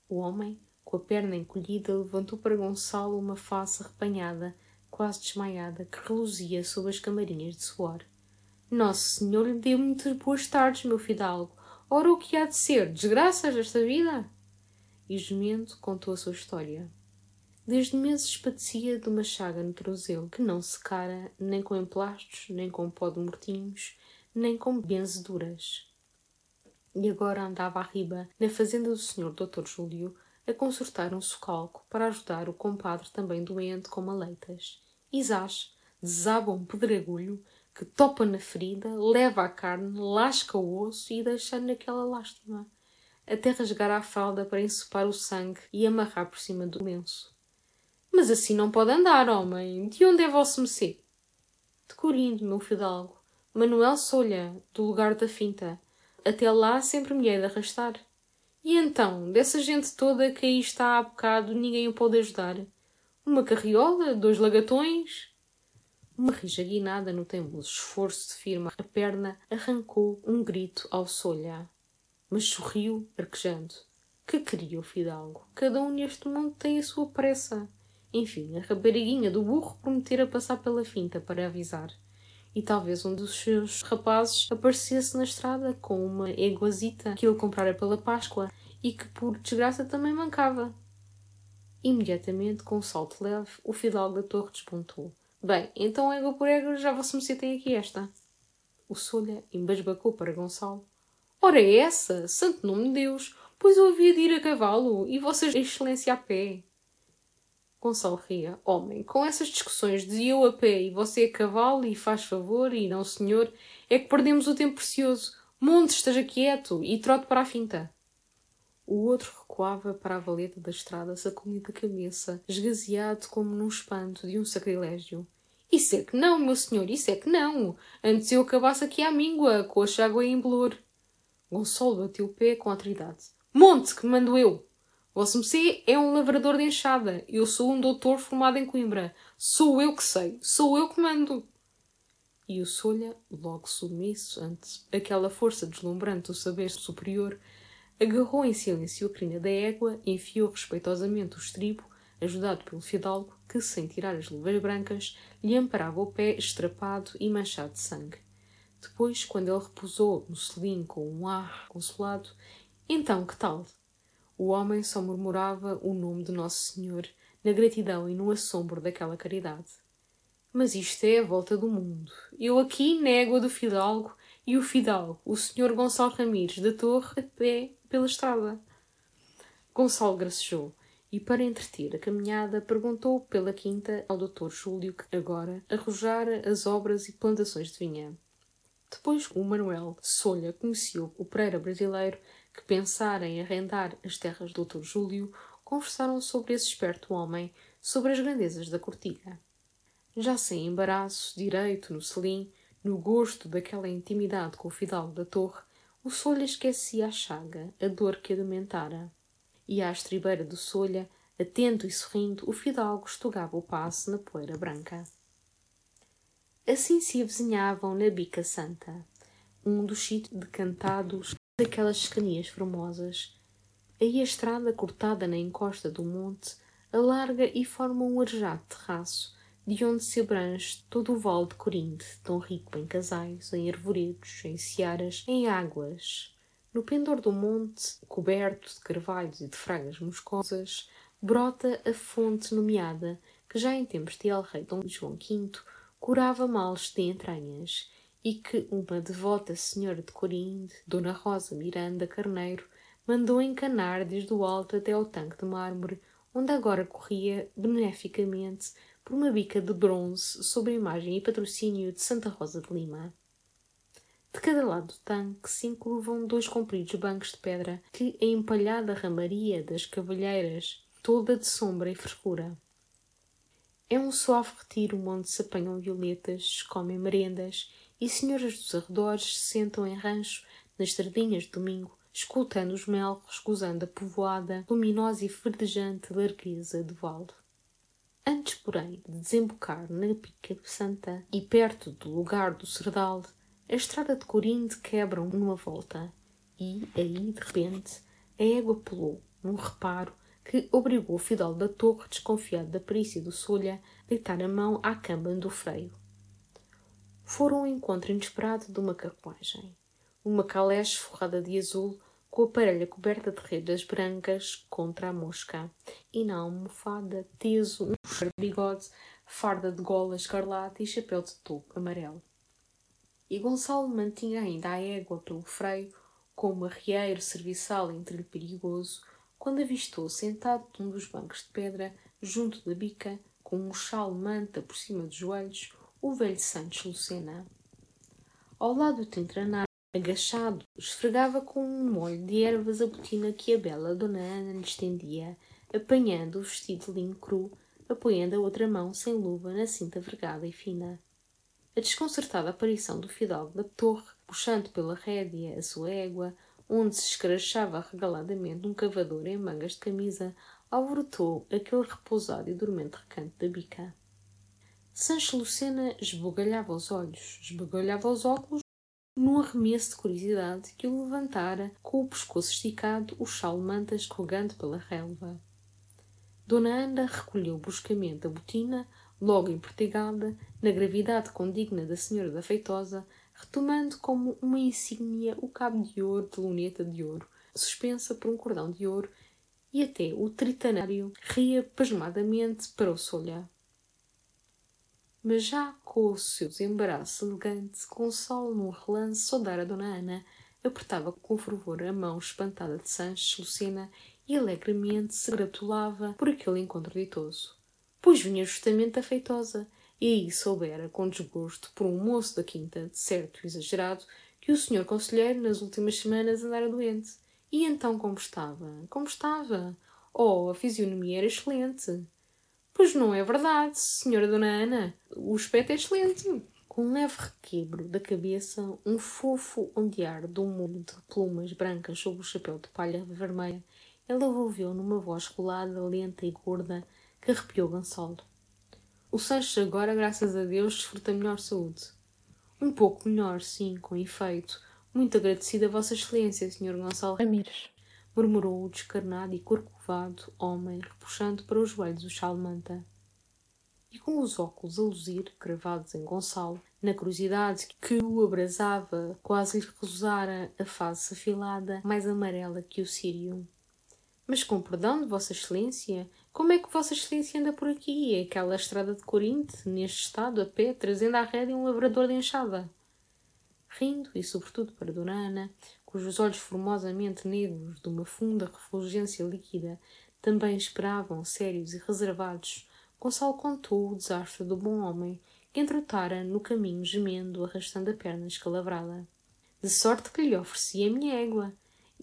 O homem, com a perna encolhida, levantou para Gonçalo uma face arrepanhada, quase desmaiada, que reluzia sob as camarinhas de suor. Nosso Senhor lhe deu muitas boas tardes, meu fidalgo. Ora, o que há de ser? Desgraças desta vida? E gemendo contou a sua história. Desde meses padecia de uma chaga no tornozelo que não secara nem com emplastos, nem com pó de mortinhos, nem com benzeduras. E agora andava à riba, na fazenda do senhor Dr. Júlio, a consertar um socalco para ajudar o compadre também doente com maleitas. Zás, desaba um pedregulho que topa na ferida, leva a carne, lasca o osso e deixa naquela lástima, até rasgar a falda para ensopar o sangue e amarrar por cima do lenço. Mas assim não pode andar, homem. De onde é vosso mercê? De Corindo, meu fidalgo. Manuel Solha, do lugar da finta. Até lá sempre me hei de arrastar. E então, dessa gente toda que aí está há bocado, ninguém o pode ajudar? Uma carriola? Dois lagatões? Uma rija guinada no teimoso esforço de firma a perna arrancou um grito ao solhar. Mas sorriu, arquejando. Que queria o fidalgo? Cada um neste mundo tem a sua pressa. Enfim, a rapariguinha do burro prometera passar pela finta para avisar. E talvez um dos seus rapazes aparecesse na estrada com uma eguazita que ele comprara pela Páscoa e que por desgraça também mancava. Imediatamente, com um salto leve, o fidalgo da torre despontou. Bem, então égua por égua já você me aqui esta. O Solha embasbacou para Gonçalo. Ora é essa, santo nome de Deus, pois eu havia de ir a cavalo e vossas excelência a pé. Gonçalo ria. Homem, com essas discussões de eu a pé e você a cavalo e faz favor e não senhor, é que perdemos o tempo precioso. Monte, esteja quieto e trote para a finta. O outro recuava para a valeta da estrada, sacudindo a cabeça, esgazeado como num espanto de um sacrilégio. Isso é que não, meu senhor, isso é que não. Antes eu acabasse aqui à míngua, com a chágua em blor. Gonçalo bateu o pé com autoridade. Monte, que mando eu! Vosso Messê é um lavrador de enxada. Eu sou um doutor formado em Coimbra. Sou eu que sei. Sou eu que mando. E o Solha, logo submisso ante aquela força deslumbrante do saber superior, agarrou em silêncio a crina da égua enfiou respeitosamente o estribo, ajudado pelo fidalgo, que, sem tirar as luvas brancas, lhe amparava o pé estrapado e manchado de sangue. Depois, quando ele repousou no selim com um ar consolado, então que tal? O homem só murmurava o nome de Nosso Senhor, na gratidão e no assombro daquela caridade. Mas isto é a volta do mundo. Eu aqui nego a do fidalgo e o fidalgo, o senhor Gonçalo Ramires, da torre, a pé pela estrada. Gonçalo gracejou e, para entreter a caminhada, perguntou pela quinta ao doutor Júlio que agora arrojara as obras e plantações de vinha. Depois o Manuel Solha conheceu o Pereira brasileiro que pensara em arrendar as terras do doutor Júlio, conversaram sobre esse esperto homem, sobre as grandezas da cortiga. Já sem embaraço, direito no selim, no gosto daquela intimidade com o fidalgo da torre, o Solha esquecia a chaga, a dor que a dementara. E à estribeira do Solha, atento e sorrindo, o fidalgo estugava o passo na poeira branca. Assim se avizinhavam na Bica Santa, um dos sítios decantados daquelas escanias formosas. Aí a estrada cortada na encosta do monte alarga e forma um arejado terraço, de onde se abrange todo o vale de Corinde, tão rico em casais, em arvoredos, em searas, em águas. No pendor do monte, coberto de carvalhos e de fragas moscosas, brota a fonte nomeada, que já em tempos de El-Rei Dom João V curava males de entranhas, e que uma devota senhora de Corinde, Dona Rosa Miranda Carneiro, mandou encanar desde o alto até ao tanque de mármore, onde agora corria beneficamente por uma bica de bronze sob a imagem e patrocínio de Santa Rosa de Lima. De cada lado do tanque se incluvam dois compridos bancos de pedra que a empalhada ramaria das cavalheiras, toda de sombra e frescura. É um suave retiro onde se apanham violetas, comem merendas e senhoras dos arredores se sentam em rancho nas tardinhas de domingo, escutando os melros, gozando a povoada, luminosa e verdejante largueza do vale. Antes, porém, de desembocar na de Santa e perto do lugar do Serdal, a estrada de Corinde quebra numa volta e, aí, de repente, a égua pulou, num reparo que obrigou o Fidel da Torre, desconfiado da perícia do Solha, a deitar a mão à camba do freio. Foram ao encontro inesperado de uma carruagem. Uma caleche forrada de azul, com a parelha coberta de redes brancas contra a mosca, e na almofada teso um bigode, farda de gola escarlate e chapéu de topo amarelo. E Gonçalo mantinha ainda a égua pelo freio, como arrieiro serviçal entre-lhe perigoso, quando avistou sentado num dos bancos de pedra, junto da bica, com um chal manta por cima dos joelhos, o velho Santos Lucena. Ao lado do Tintranado, Agachado, esfregava com um molho de ervas a botina que a bela Dona Ana lhe estendia, apanhando o vestido linho cru, apoiando a outra mão sem luva na cinta vergada e fina. A desconcertada aparição do fidalgo da torre, puxando pela rédea a sua égua, onde se escrachava regaladamente um cavador em mangas de camisa, alvorotou aquele repousado e dormente recanto da bica. Sancho Lucena esbugalhava os olhos, esbugalhava os óculos num arremesso de curiosidade que o levantara com o pescoço esticado, o chal manta escorregando pela relva. Dona Anda recolheu bruscamente a botina, logo empertigada, na gravidade condigna da senhora da feitosa, retomando como uma insígnia o cabo de ouro de luneta de ouro, suspensa por um cordão de ouro, e até o tritanário ria pasmadamente para o solhar mas já com o seu desembaraço elegante, sol num relance, saudar a Dona Ana, apertava com fervor a mão espantada de Sanches Lucena e alegremente se gratulava por aquele encontro ditoso. Pois vinha justamente afeitosa, e aí soubera, com desgosto, por um moço da quinta, de certo exagerado, que o senhor conselheiro nas últimas semanas andara doente. E então como estava? Como estava? Oh, a fisionomia era excelente. Pois não é verdade, senhora Dona Ana. O aspecto é excelente. Com um leve requebro da cabeça, um fofo ondear de um molho de plumas brancas sobre o chapéu de palha vermelha, ela ouviu numa voz rolada, lenta e gorda, que arrepiou Gonçalo. O Sancho agora, graças a Deus, desfruta melhor saúde. Um pouco melhor, sim, com efeito. Muito agradecida a Vossa Excelência, Sr. Gonçalo Ramires murmurou o descarnado e corcovado homem, repuxando para os joelhos o chal-manta. E com os óculos a luzir, cravados em Gonçalo, na curiosidade que o abrasava, quase lhe recusara a face afilada, mais amarela que o sírio. Mas com perdão de Vossa Excelência, como é que Vossa Excelência anda por aqui? É aquela estrada de Corinte, neste estado, a pé, trazendo à rédea um labrador de enxada? Rindo, e sobretudo para Dona Ana, cujos olhos formosamente negros de uma funda refulgência líquida também esperavam sérios e reservados, Gonçalo contou o desastre do bom homem que entrotara no caminho gemendo, arrastando a perna escalavrada. De sorte que lhe ofereci a minha égua.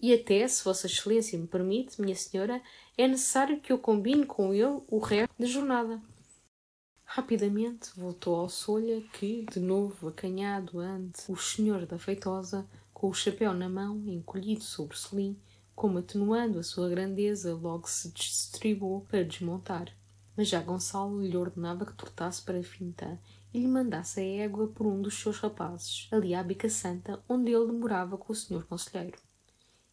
E até, se Vossa Excelência me permite, minha senhora, é necessário que eu combine com ele o resto da jornada. Rapidamente voltou ao Solha, que, de novo acanhado ante o senhor da feitosa, com o chapéu na mão, encolhido sobre o selim, como atenuando a sua grandeza, logo se distribou para desmontar. Mas já Gonçalo lhe ordenava que tortasse para a finta e lhe mandasse a égua por um dos seus rapazes, ali à Bica Santa, onde ele morava com o senhor conselheiro.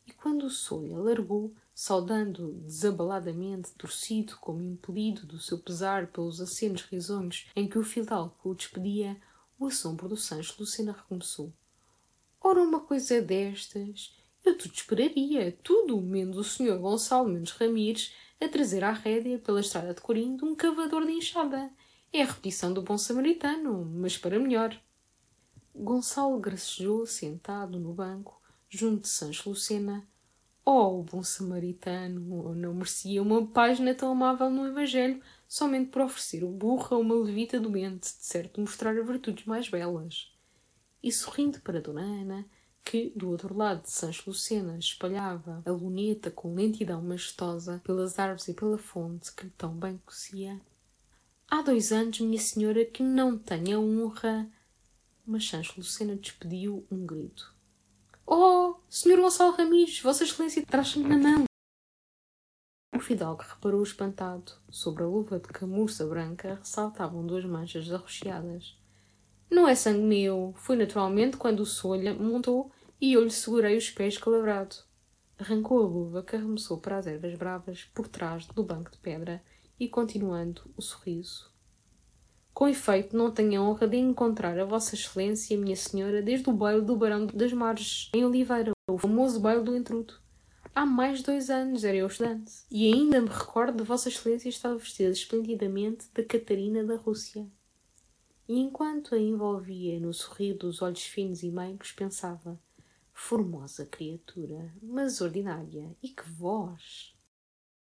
E quando o Soia largou, saudando desabaladamente, torcido como impelido do seu pesar pelos acenos risonhos em que o fidalgo o despedia, o assombro do Sancho Lucena recomeçou. Ora, uma coisa destas, eu tudo esperaria, tudo, menos o senhor Gonçalo Mendes Ramires, a trazer à rédea pela estrada de Corinto um cavador de enxada. É a repetição do bom samaritano, mas para melhor. Gonçalo gracejou sentado no banco, junto de Sancho Lucena. Oh, o bom samaritano não merecia uma página tão amável no Evangelho somente por oferecer o burro a uma levita doente, de certo mostrar virtudes mais belas. E sorrindo para Dona Ana, que, do outro lado de Sancho Lucena, espalhava a luneta com lentidão majestosa pelas árvores e pela fonte que tão bem conhecia. Há dois anos, minha senhora, que não tenho a honra. Mas Sancho Lucena despediu um grito. Oh, senhor Gonçalo Ramires, Vossa Excelência traz-me na mão. O fidalgo reparou espantado. Sobre a luva de camurça branca ressaltavam duas manchas arroxeadas. Não é sangue meu. Foi naturalmente quando o solha montou e eu lhe segurei os pés calabrado. Arrancou a luva que arremessou para as ervas bravas por trás do banco de pedra e continuando o sorriso. Com efeito, não tenho a honra de encontrar a Vossa Excelência, minha senhora, desde o baile do Barão das Marges, em Oliveira, o famoso baile do Entrudo. Há mais de dois anos era eu estudante, e ainda me recordo de Vossa Excelência estar vestida esplendidamente da Catarina da Rússia. E enquanto a envolvia no sorrir dos olhos finos e meigos, pensava: Formosa criatura, mas ordinária, e que voz!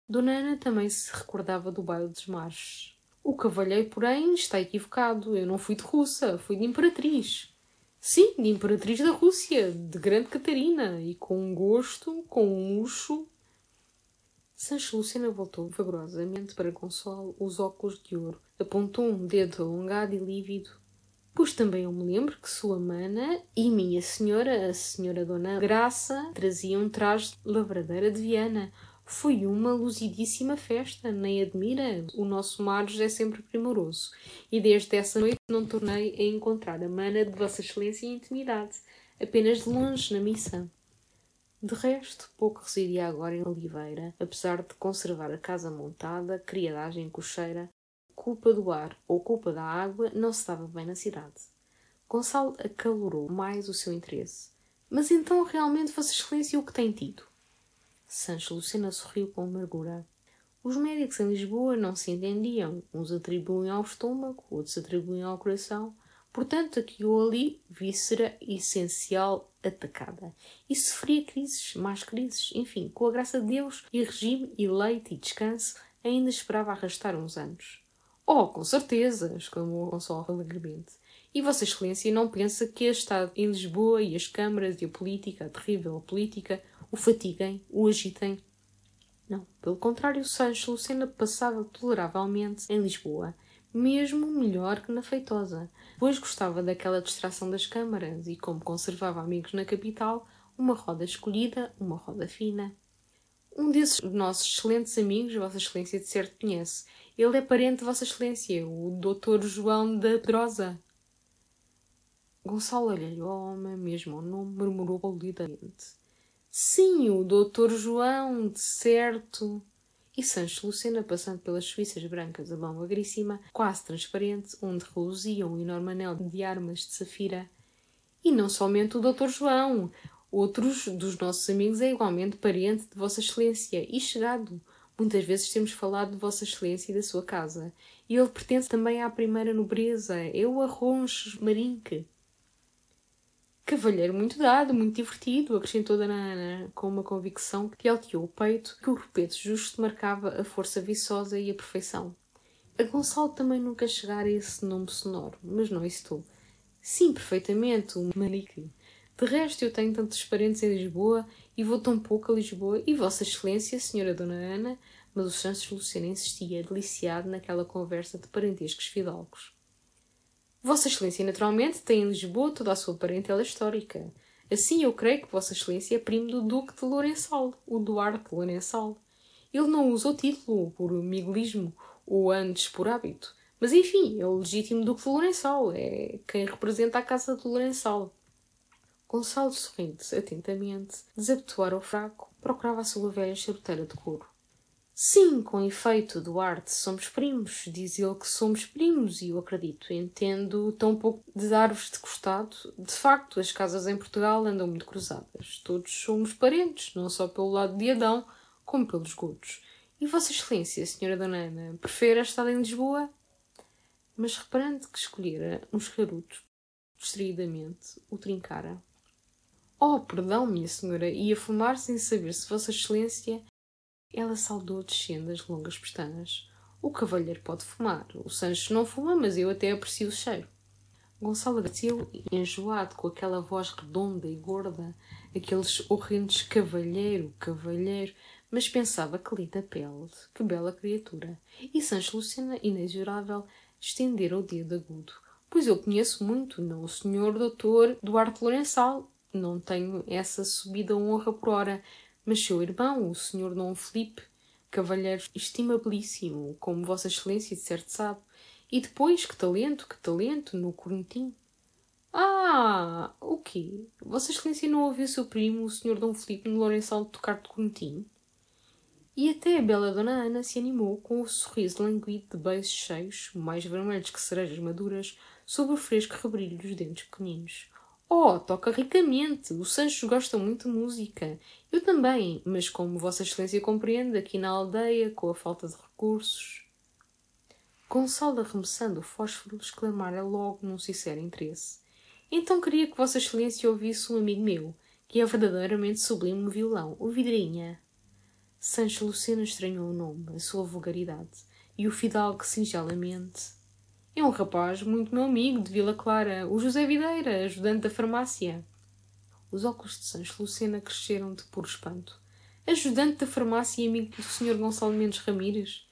Dona Ana também se recordava do baile dos marches. O cavalheiro, porém, está equivocado. Eu não fui de russa, fui de imperatriz. Sim, de imperatriz da Rússia, de Grande Catarina, e com um gosto, com um luxo. Sancho Lucena voltou vagarosamente para Consolo os óculos de ouro, apontou um dedo alongado e lívido Pois também eu me lembro que sua mana e minha senhora, a senhora Dona Graça, traziam um traje de lavradeira de Viana. Foi uma lucidíssima festa, nem admira. O nosso Maros é sempre primoroso. E desde essa noite não tornei a encontrar a mana de Vossa Excelência em intimidade, apenas de longe na missa. De resto, pouco residia agora em Oliveira, apesar de conservar a casa montada, criadagem cocheira, culpa do ar ou culpa da água não se dava bem na cidade. Gonçalo acalorou mais o seu interesse. Mas então realmente Vossa Excelência o que tem tido? Sancho Lucena sorriu com amargura. Os médicos em Lisboa não se entendiam. Uns atribuem ao estômago, outros atribuem ao coração. Portanto, aqui ou ali, víscera essencial atacada. E sofria crises, mais crises. Enfim, com a graça de Deus e regime e leite e descanso, ainda esperava arrastar uns anos. Oh, com certeza! exclamou Gonçalo alegremente. E Vossa Excelência não pensa que a Estado em Lisboa e as câmaras e a política, a terrível política, o fatiguem, o agitem? Não, pelo contrário, Sancho Lucena passava toleravelmente em Lisboa, mesmo melhor que na Feitosa, pois gostava daquela distração das câmaras e, como conservava amigos na capital, uma roda escolhida, uma roda fina. Um desses nossos excelentes amigos, Vossa Excelência de certo conhece, ele é parente de Vossa Excelência, o Doutor João da Pedrosa. Gonçalo olhou-lhe ao homem, mesmo ao nome, murmurou polidamente. Sim, o Doutor João, de certo. E Sancho Lucena, passando pelas suíças brancas a mão magríssima, quase transparente, onde reluzia um enorme anel de armas de safira. E não somente o Doutor João, outros dos nossos amigos é igualmente parente de Vossa Excelência e chegado. Muitas vezes temos falado de Vossa Excelência e da sua casa. E ele pertence também à primeira nobreza, é o Arronches Marinque. Cavalheiro muito dado, muito divertido, acrescentou Dona Ana, com uma convicção que alteou o peito, que o repete justo marcava a força viçosa e a perfeição. A Gonçalo também nunca chegara a esse nome sonoro, mas não estou. Sim, perfeitamente, o Marique. De resto, eu tenho tantos parentes em Lisboa e vou tão pouco a Lisboa e Vossa Excelência, Senhora Dona Ana, mas o Santos Lucena insistia, deliciado naquela conversa de parentescos fidalgos. Vossa Excelência, naturalmente, tem em Lisboa toda a sua parentela histórica. Assim eu creio que Vossa Excelência é primo do Duque de Lourençal, o Duarte Lourençal. Ele não usa o título por miguelismo ou antes por hábito. Mas enfim, é o legítimo Duque de Lourençal, é quem representa a Casa de Lourençal. Gonçalo sorrindo atentamente, desabotoara o fraco, procurava a sua velha charuteira de couro. Sim, com efeito, Duarte, somos primos. Diz ele que somos primos e eu acredito. Entendo tão pouco de dar-vos de costado. De facto, as casas em Portugal andam muito cruzadas. Todos somos parentes, não só pelo lado de Adão, como pelos godos. E Vossa Excelência, Senhora Dona Ana, prefere estar em Lisboa? Mas reparando que escolhera uns charutos, distraidamente, o trincara. Oh, perdão, minha senhora, ia fumar sem saber se Vossa Excelência ela saudou descendo as longas pestanas. O cavalheiro pode fumar. O Sancho não fuma, mas eu até aprecio o cheiro. Gonçalo agradeceu, enjoado, com aquela voz redonda e gorda, aqueles horrendos cavalheiro, cavalheiro, mas pensava que linda pele, que bela criatura. E Sancho Lucena, inexorável, estendera o dedo agudo. Pois eu conheço muito, não o senhor doutor Duarte Lourençal. Não tenho essa subida honra por hora, mas seu irmão, o senhor Dom Felipe, cavalheiro estimabilíssimo, como Vossa Excelência de certo sabe, e depois, que talento, que talento, no Cornetim. Ah, o quê? Vossa Excelência não ouviu seu primo, o senhor Dom Felipe, no Lourençal tocar de Cornetim? E até a bela Dona Ana se animou com o sorriso languido de beijos cheios, mais vermelhos que cerejas maduras, sob o fresco rebrilho dos dentes pequeninos. Oh, toca ricamente. O Sancho gosta muito de música. Eu também, mas como Vossa Excelência compreende, aqui na aldeia, com a falta de recursos. Gonçalo, arremessando o fósforo, exclamara logo num sincero interesse. Então queria que Vossa Excelência ouvisse um amigo meu, que é verdadeiramente sublime no violão, o Vidrinha. Sancho Lucena estranhou o nome, a sua vulgaridade, e o fidalgo singelamente é um rapaz muito meu amigo de Vila Clara, o José Videira, ajudante da farmácia. Os óculos de Sancho Lucena cresceram de puro espanto. Ajudante da farmácia e amigo do Sr. Gonçalo Mendes Ramires?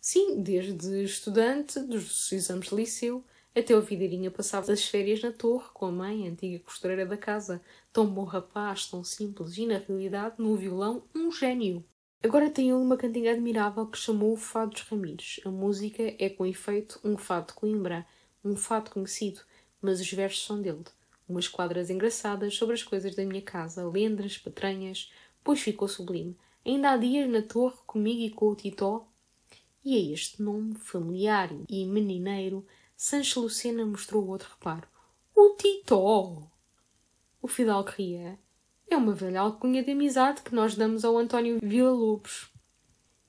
Sim, desde estudante dos exames de liceu até o Videirinha passava as férias na torre com a mãe, a antiga costureira da casa. Tão bom rapaz, tão simples e, na realidade, no violão, um gênio. Agora tem ele uma cantiga admirável que chamou Fado dos Ramires. A música é, com efeito, um fado de Coimbra, um fado conhecido, mas os versos são dele. Umas quadras engraçadas sobre as coisas da minha casa, lendras, patranhas, pois ficou sublime. Ainda há dias na torre, comigo e com o Titó. E a este nome, familiar e menineiro, Sancho Lucena mostrou outro reparo. O Titó! O fidalgo ria é uma velha alcunha de amizade que nós damos ao António Villa-Lobos.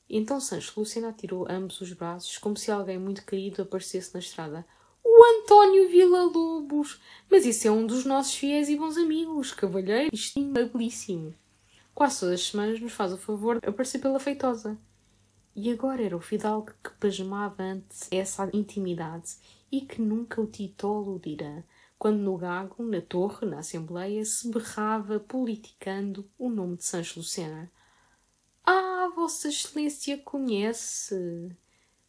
Então Sancho Lucena atirou ambos os braços, como se alguém muito querido aparecesse na estrada. O António Villa-Lobos! Mas isso é um dos nossos fiéis e bons amigos, cavalheiro estimabilíssimo. Quase todas as semanas nos faz o favor de aparecer pela feitosa. E agora era o fidalgo que pasmava ante essa intimidade e que nunca o titolo dirá quando no Gago, na torre, na Assembleia, se berrava, politicando, o nome de Sancho Lucena. Ah, Vossa Excelência conhece!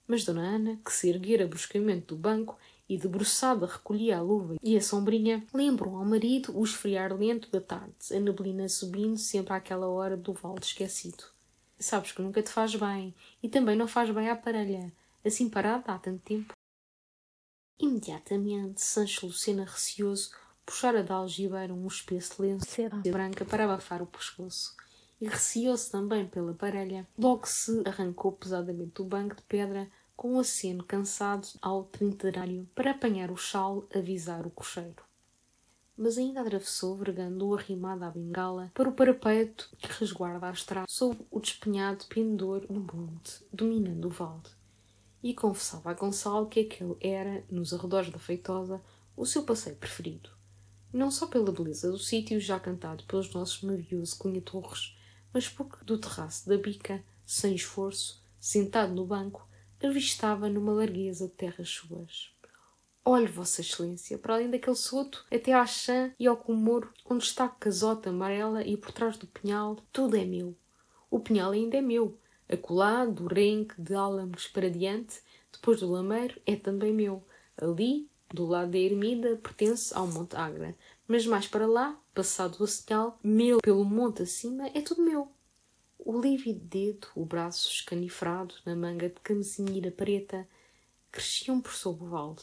Mas Dona Ana, que se erguera bruscamente do banco e debruçada recolhia a luva e a sombrinha, lembrou ao marido o esfriar lento da tarde, a neblina subindo sempre àquela hora do vale esquecido. Sabes que nunca te faz bem, e também não faz bem à parelha, assim parada há tanto tempo. Imediatamente, Sancho Lucena, receoso, puxara da algibeira um espesso lenço de branca para abafar o pescoço. E receoso também pela parelha, logo se arrancou pesadamente do banco de pedra com um aceno cansado ao trinterário para apanhar o chal avisar o cocheiro. Mas ainda atravessou, vergando-o arrimado à bengala, para o parapeito que resguarda a estrada sob o despenhado pendor do monte, dominando o vale e confessava a Gonçalo que aquele era, nos arredores da Feitosa, o seu passeio preferido. Não só pela beleza do sítio já cantado pelos nossos maviosos cunha-torres, mas porque do terraço da bica, sem esforço, sentado no banco, avistava numa largueza de terras suas. Olhe, Vossa Excelência, para além daquele soto, até à chã e ao comoro, onde está a casota amarela e por trás do pinhal, tudo é meu. O pinhal ainda é meu, Acolá, do renque de álamos para diante, depois do lameiro, é também meu. Ali, do lado da ermida, pertence ao Monte Agra, Mas mais para lá, passado o sinal, meu pelo monte acima, é tudo meu. O lívido dedo, o braço escanifrado na manga de camisinheira preta, cresciam por sob o valde.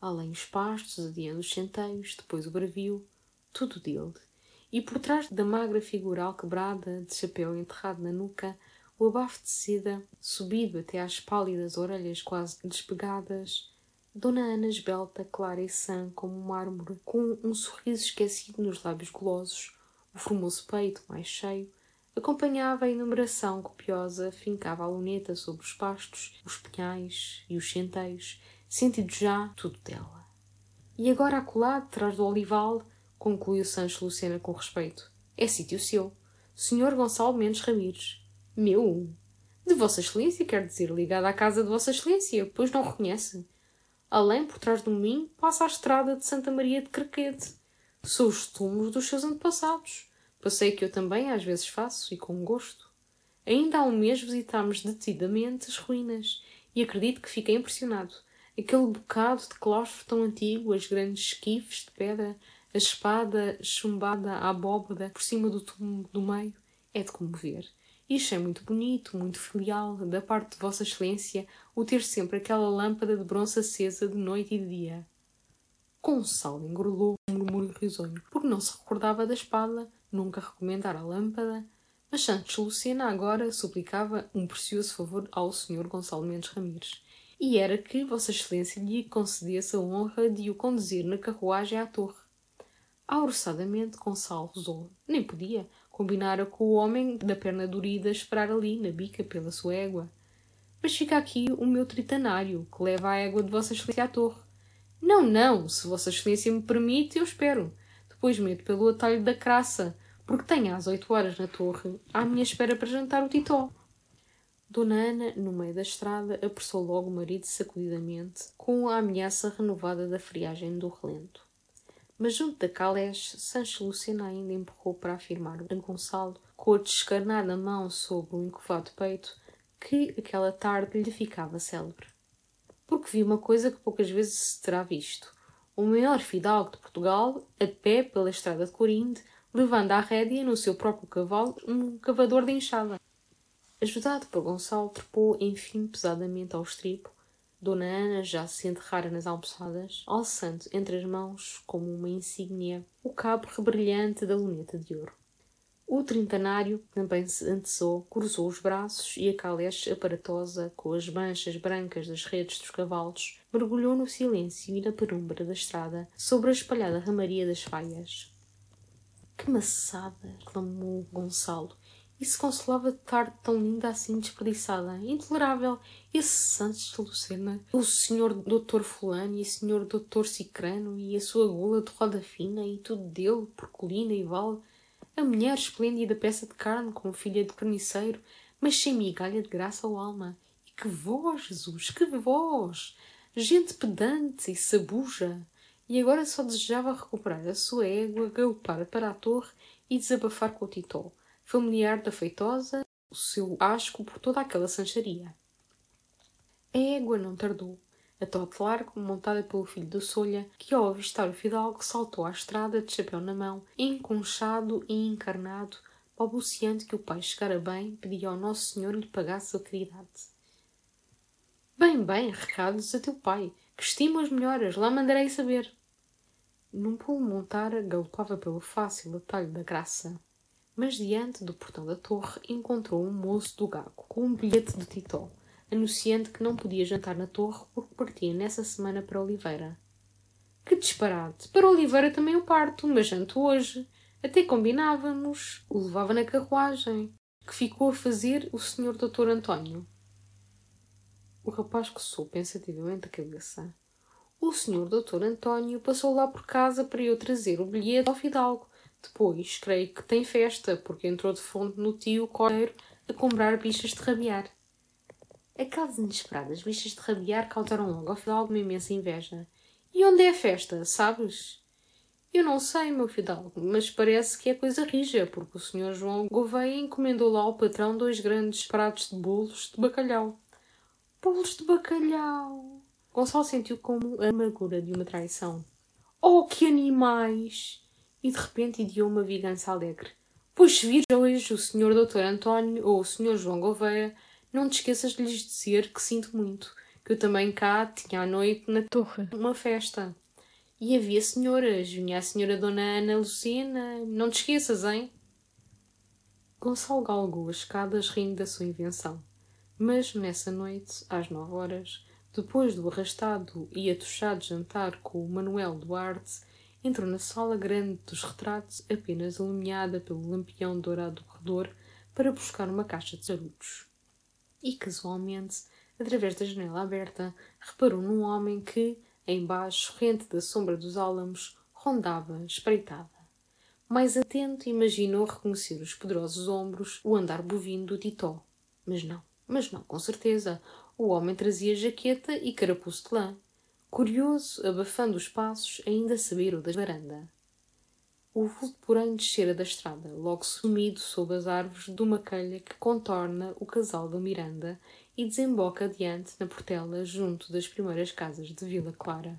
Além os pastos, adiando os centeios, depois o bravio, tudo dele. E por trás da magra figura alquebrada, de chapéu enterrado na nuca, o abafo de seda, subido até às pálidas orelhas quase despegadas, Dona Ana esbelta, clara e sã como um mármore, com um sorriso esquecido nos lábios golosos, o formoso peito mais cheio, acompanhava a enumeração copiosa, fincava a luneta sobre os pastos, os pinhais e os centeios, sentindo já tudo dela. E agora acolá, atrás do olival, concluiu Sancho Lucena com respeito, é sítio seu, Senhor Gonçalo Mendes Ramires. Meu? De Vossa Excelência, quer dizer, ligado à casa de Vossa Excelência, pois não reconhece. Além, por trás do moinho, passa a estrada de Santa Maria de Crequete. São os túmulos dos seus antepassados. Passei que eu também às vezes faço, e com gosto. Ainda há um mês visitámos detidamente as ruínas, e acredito que fiquei impressionado. Aquele bocado de claustro tão antigo, as grandes esquifes de pedra, a espada chumbada à abóbada por cima do túmulo do meio, é de comover. Isto é muito bonito, muito filial, da parte de Vossa Excelência, o ter sempre aquela lâmpada de bronze acesa de noite e de dia. Gonçalo engrolou um murmúrio risonho, porque não se recordava da espada, nunca recomendara a lâmpada, mas Santos Lucena agora suplicava um precioso favor ao Sr. Gonçalo Mendes Ramires, e era que Vossa Excelência lhe concedesse a honra de o conduzir na carruagem à torre. Aurçadamente, Gonçalo rezou. Nem podia, Combinara com o homem da perna dorida esperar ali, na bica, pela sua égua. Mas fica aqui o meu tritanário, que leva a égua de Vossa Excelência à torre. Não, não, se Vossa Excelência me permite, eu espero. Depois meto pelo atalho da craça, porque tenho às oito horas na torre, à minha espera para jantar o titó. Dona Ana, no meio da estrada, apressou logo o marido sacudidamente, com a ameaça renovada da friagem do relento. Mas junto da Calés, Sancho Lucena ainda empurrou para afirmar a Gonçalo, com a descarnada mão sobre o encovado peito, que aquela tarde lhe ficava célebre. Porque vi uma coisa que poucas vezes se terá visto. O maior fidalgo de Portugal, a pé pela estrada de Corinde, levando à rédea no seu próprio cavalo um cavador de enxada. Ajudado por Gonçalo, trepou enfim pesadamente ao estribo Dona Ana já se enterrara nas almoçadas, alçando entre as mãos, como uma insígnia, o cabo rebrilhante da luneta de ouro. O trintanário também se antecou, cruzou os braços e a caleche aparatosa, com as manchas brancas das redes dos cavalos, mergulhou no silêncio e na penumbra da estrada, sobre a espalhada ramaria das faias. Que maçada! clamou Gonçalo, e se consolava de tarde tão linda assim desperdiçada. Intolerável. Esse Santos de Lucena, o senhor doutor fulano e o senhor doutor Cicrano e a sua gula de roda fina e tudo dele, por colina e vale. A mulher esplêndida peça de carne como filha de carniceiro, mas sem migalha de graça ou alma. E que voz, Jesus, que voz! Gente pedante e sabuja. E agora só desejava recuperar a sua égua, galopar para a torre e desabafar com o titó familiar da feitosa, o seu asco por toda aquela sancharia. A égua não tardou. A tote largo, montada pelo filho do Solha, que ao avistar o fidalgo saltou à estrada de chapéu na mão, enconchado e encarnado, balbuciante que o pai chegara bem, pedia ao Nosso Senhor lhe pagasse a caridade. Bem, bem, recados a teu pai, que estimo as melhoras, lá mandarei saber. Num pulo montara, galopava pelo fácil atalho da graça mas diante do portão da torre encontrou um moço do gago com um bilhete de Titó, anunciando que não podia jantar na torre porque partia nessa semana para Oliveira. Que disparate! Para Oliveira também o parto, mas janto hoje. Até combinávamos. O levava na carruagem. Que ficou a fazer o senhor doutor António. O rapaz coçou pensativamente a cabeça. O senhor doutor António passou lá por casa para eu trazer o bilhete ao fidalgo depois, creio que tem festa, porque entrou de fundo no tio Cordeiro a comprar bichas de rabiar. Aquelas inesperadas bichas de rabiar causaram logo ao fidalgo uma imensa inveja. E onde é a festa, sabes? Eu não sei, meu fidalgo, mas parece que é coisa rija, porque o senhor João Gouveia encomendou lá ao patrão dois grandes pratos de bolos de bacalhau. Bolos de bacalhau! Gonçalo sentiu como a amargura de uma traição. Oh, que animais! E de repente ideou uma vingança alegre. Pois se vir hoje o Sr. Dr. António ou o Sr. João Gouveia, não te esqueças de lhes dizer que sinto muito, que eu também cá tinha à noite na torre uma festa. E havia senhoras, vinha a senhora Dona Ana Lucena, não te esqueças, hein? Gonçalo galgou as escadas rindo da sua invenção. Mas nessa noite, às nove horas, depois do arrastado e atochado jantar com o Manuel Duarte, entrou na sala grande dos retratos, apenas iluminada pelo lampião dourado do corredor, para buscar uma caixa de charutos. E, casualmente, através da janela aberta, reparou num homem que, embaixo, rente da sombra dos álamos, rondava, espreitada. Mais atento, imaginou reconhecer os poderosos ombros, o andar bovino do Titó. Mas não, mas não, com certeza. O homem trazia jaqueta e carapuço de lã. Curioso, abafando os passos, ainda sabiram da varanda. O vulto, porém, descera da estrada, logo sumido sob as árvores de uma calha que contorna o casal da Miranda e desemboca adiante na portela junto das primeiras casas de Vila Clara.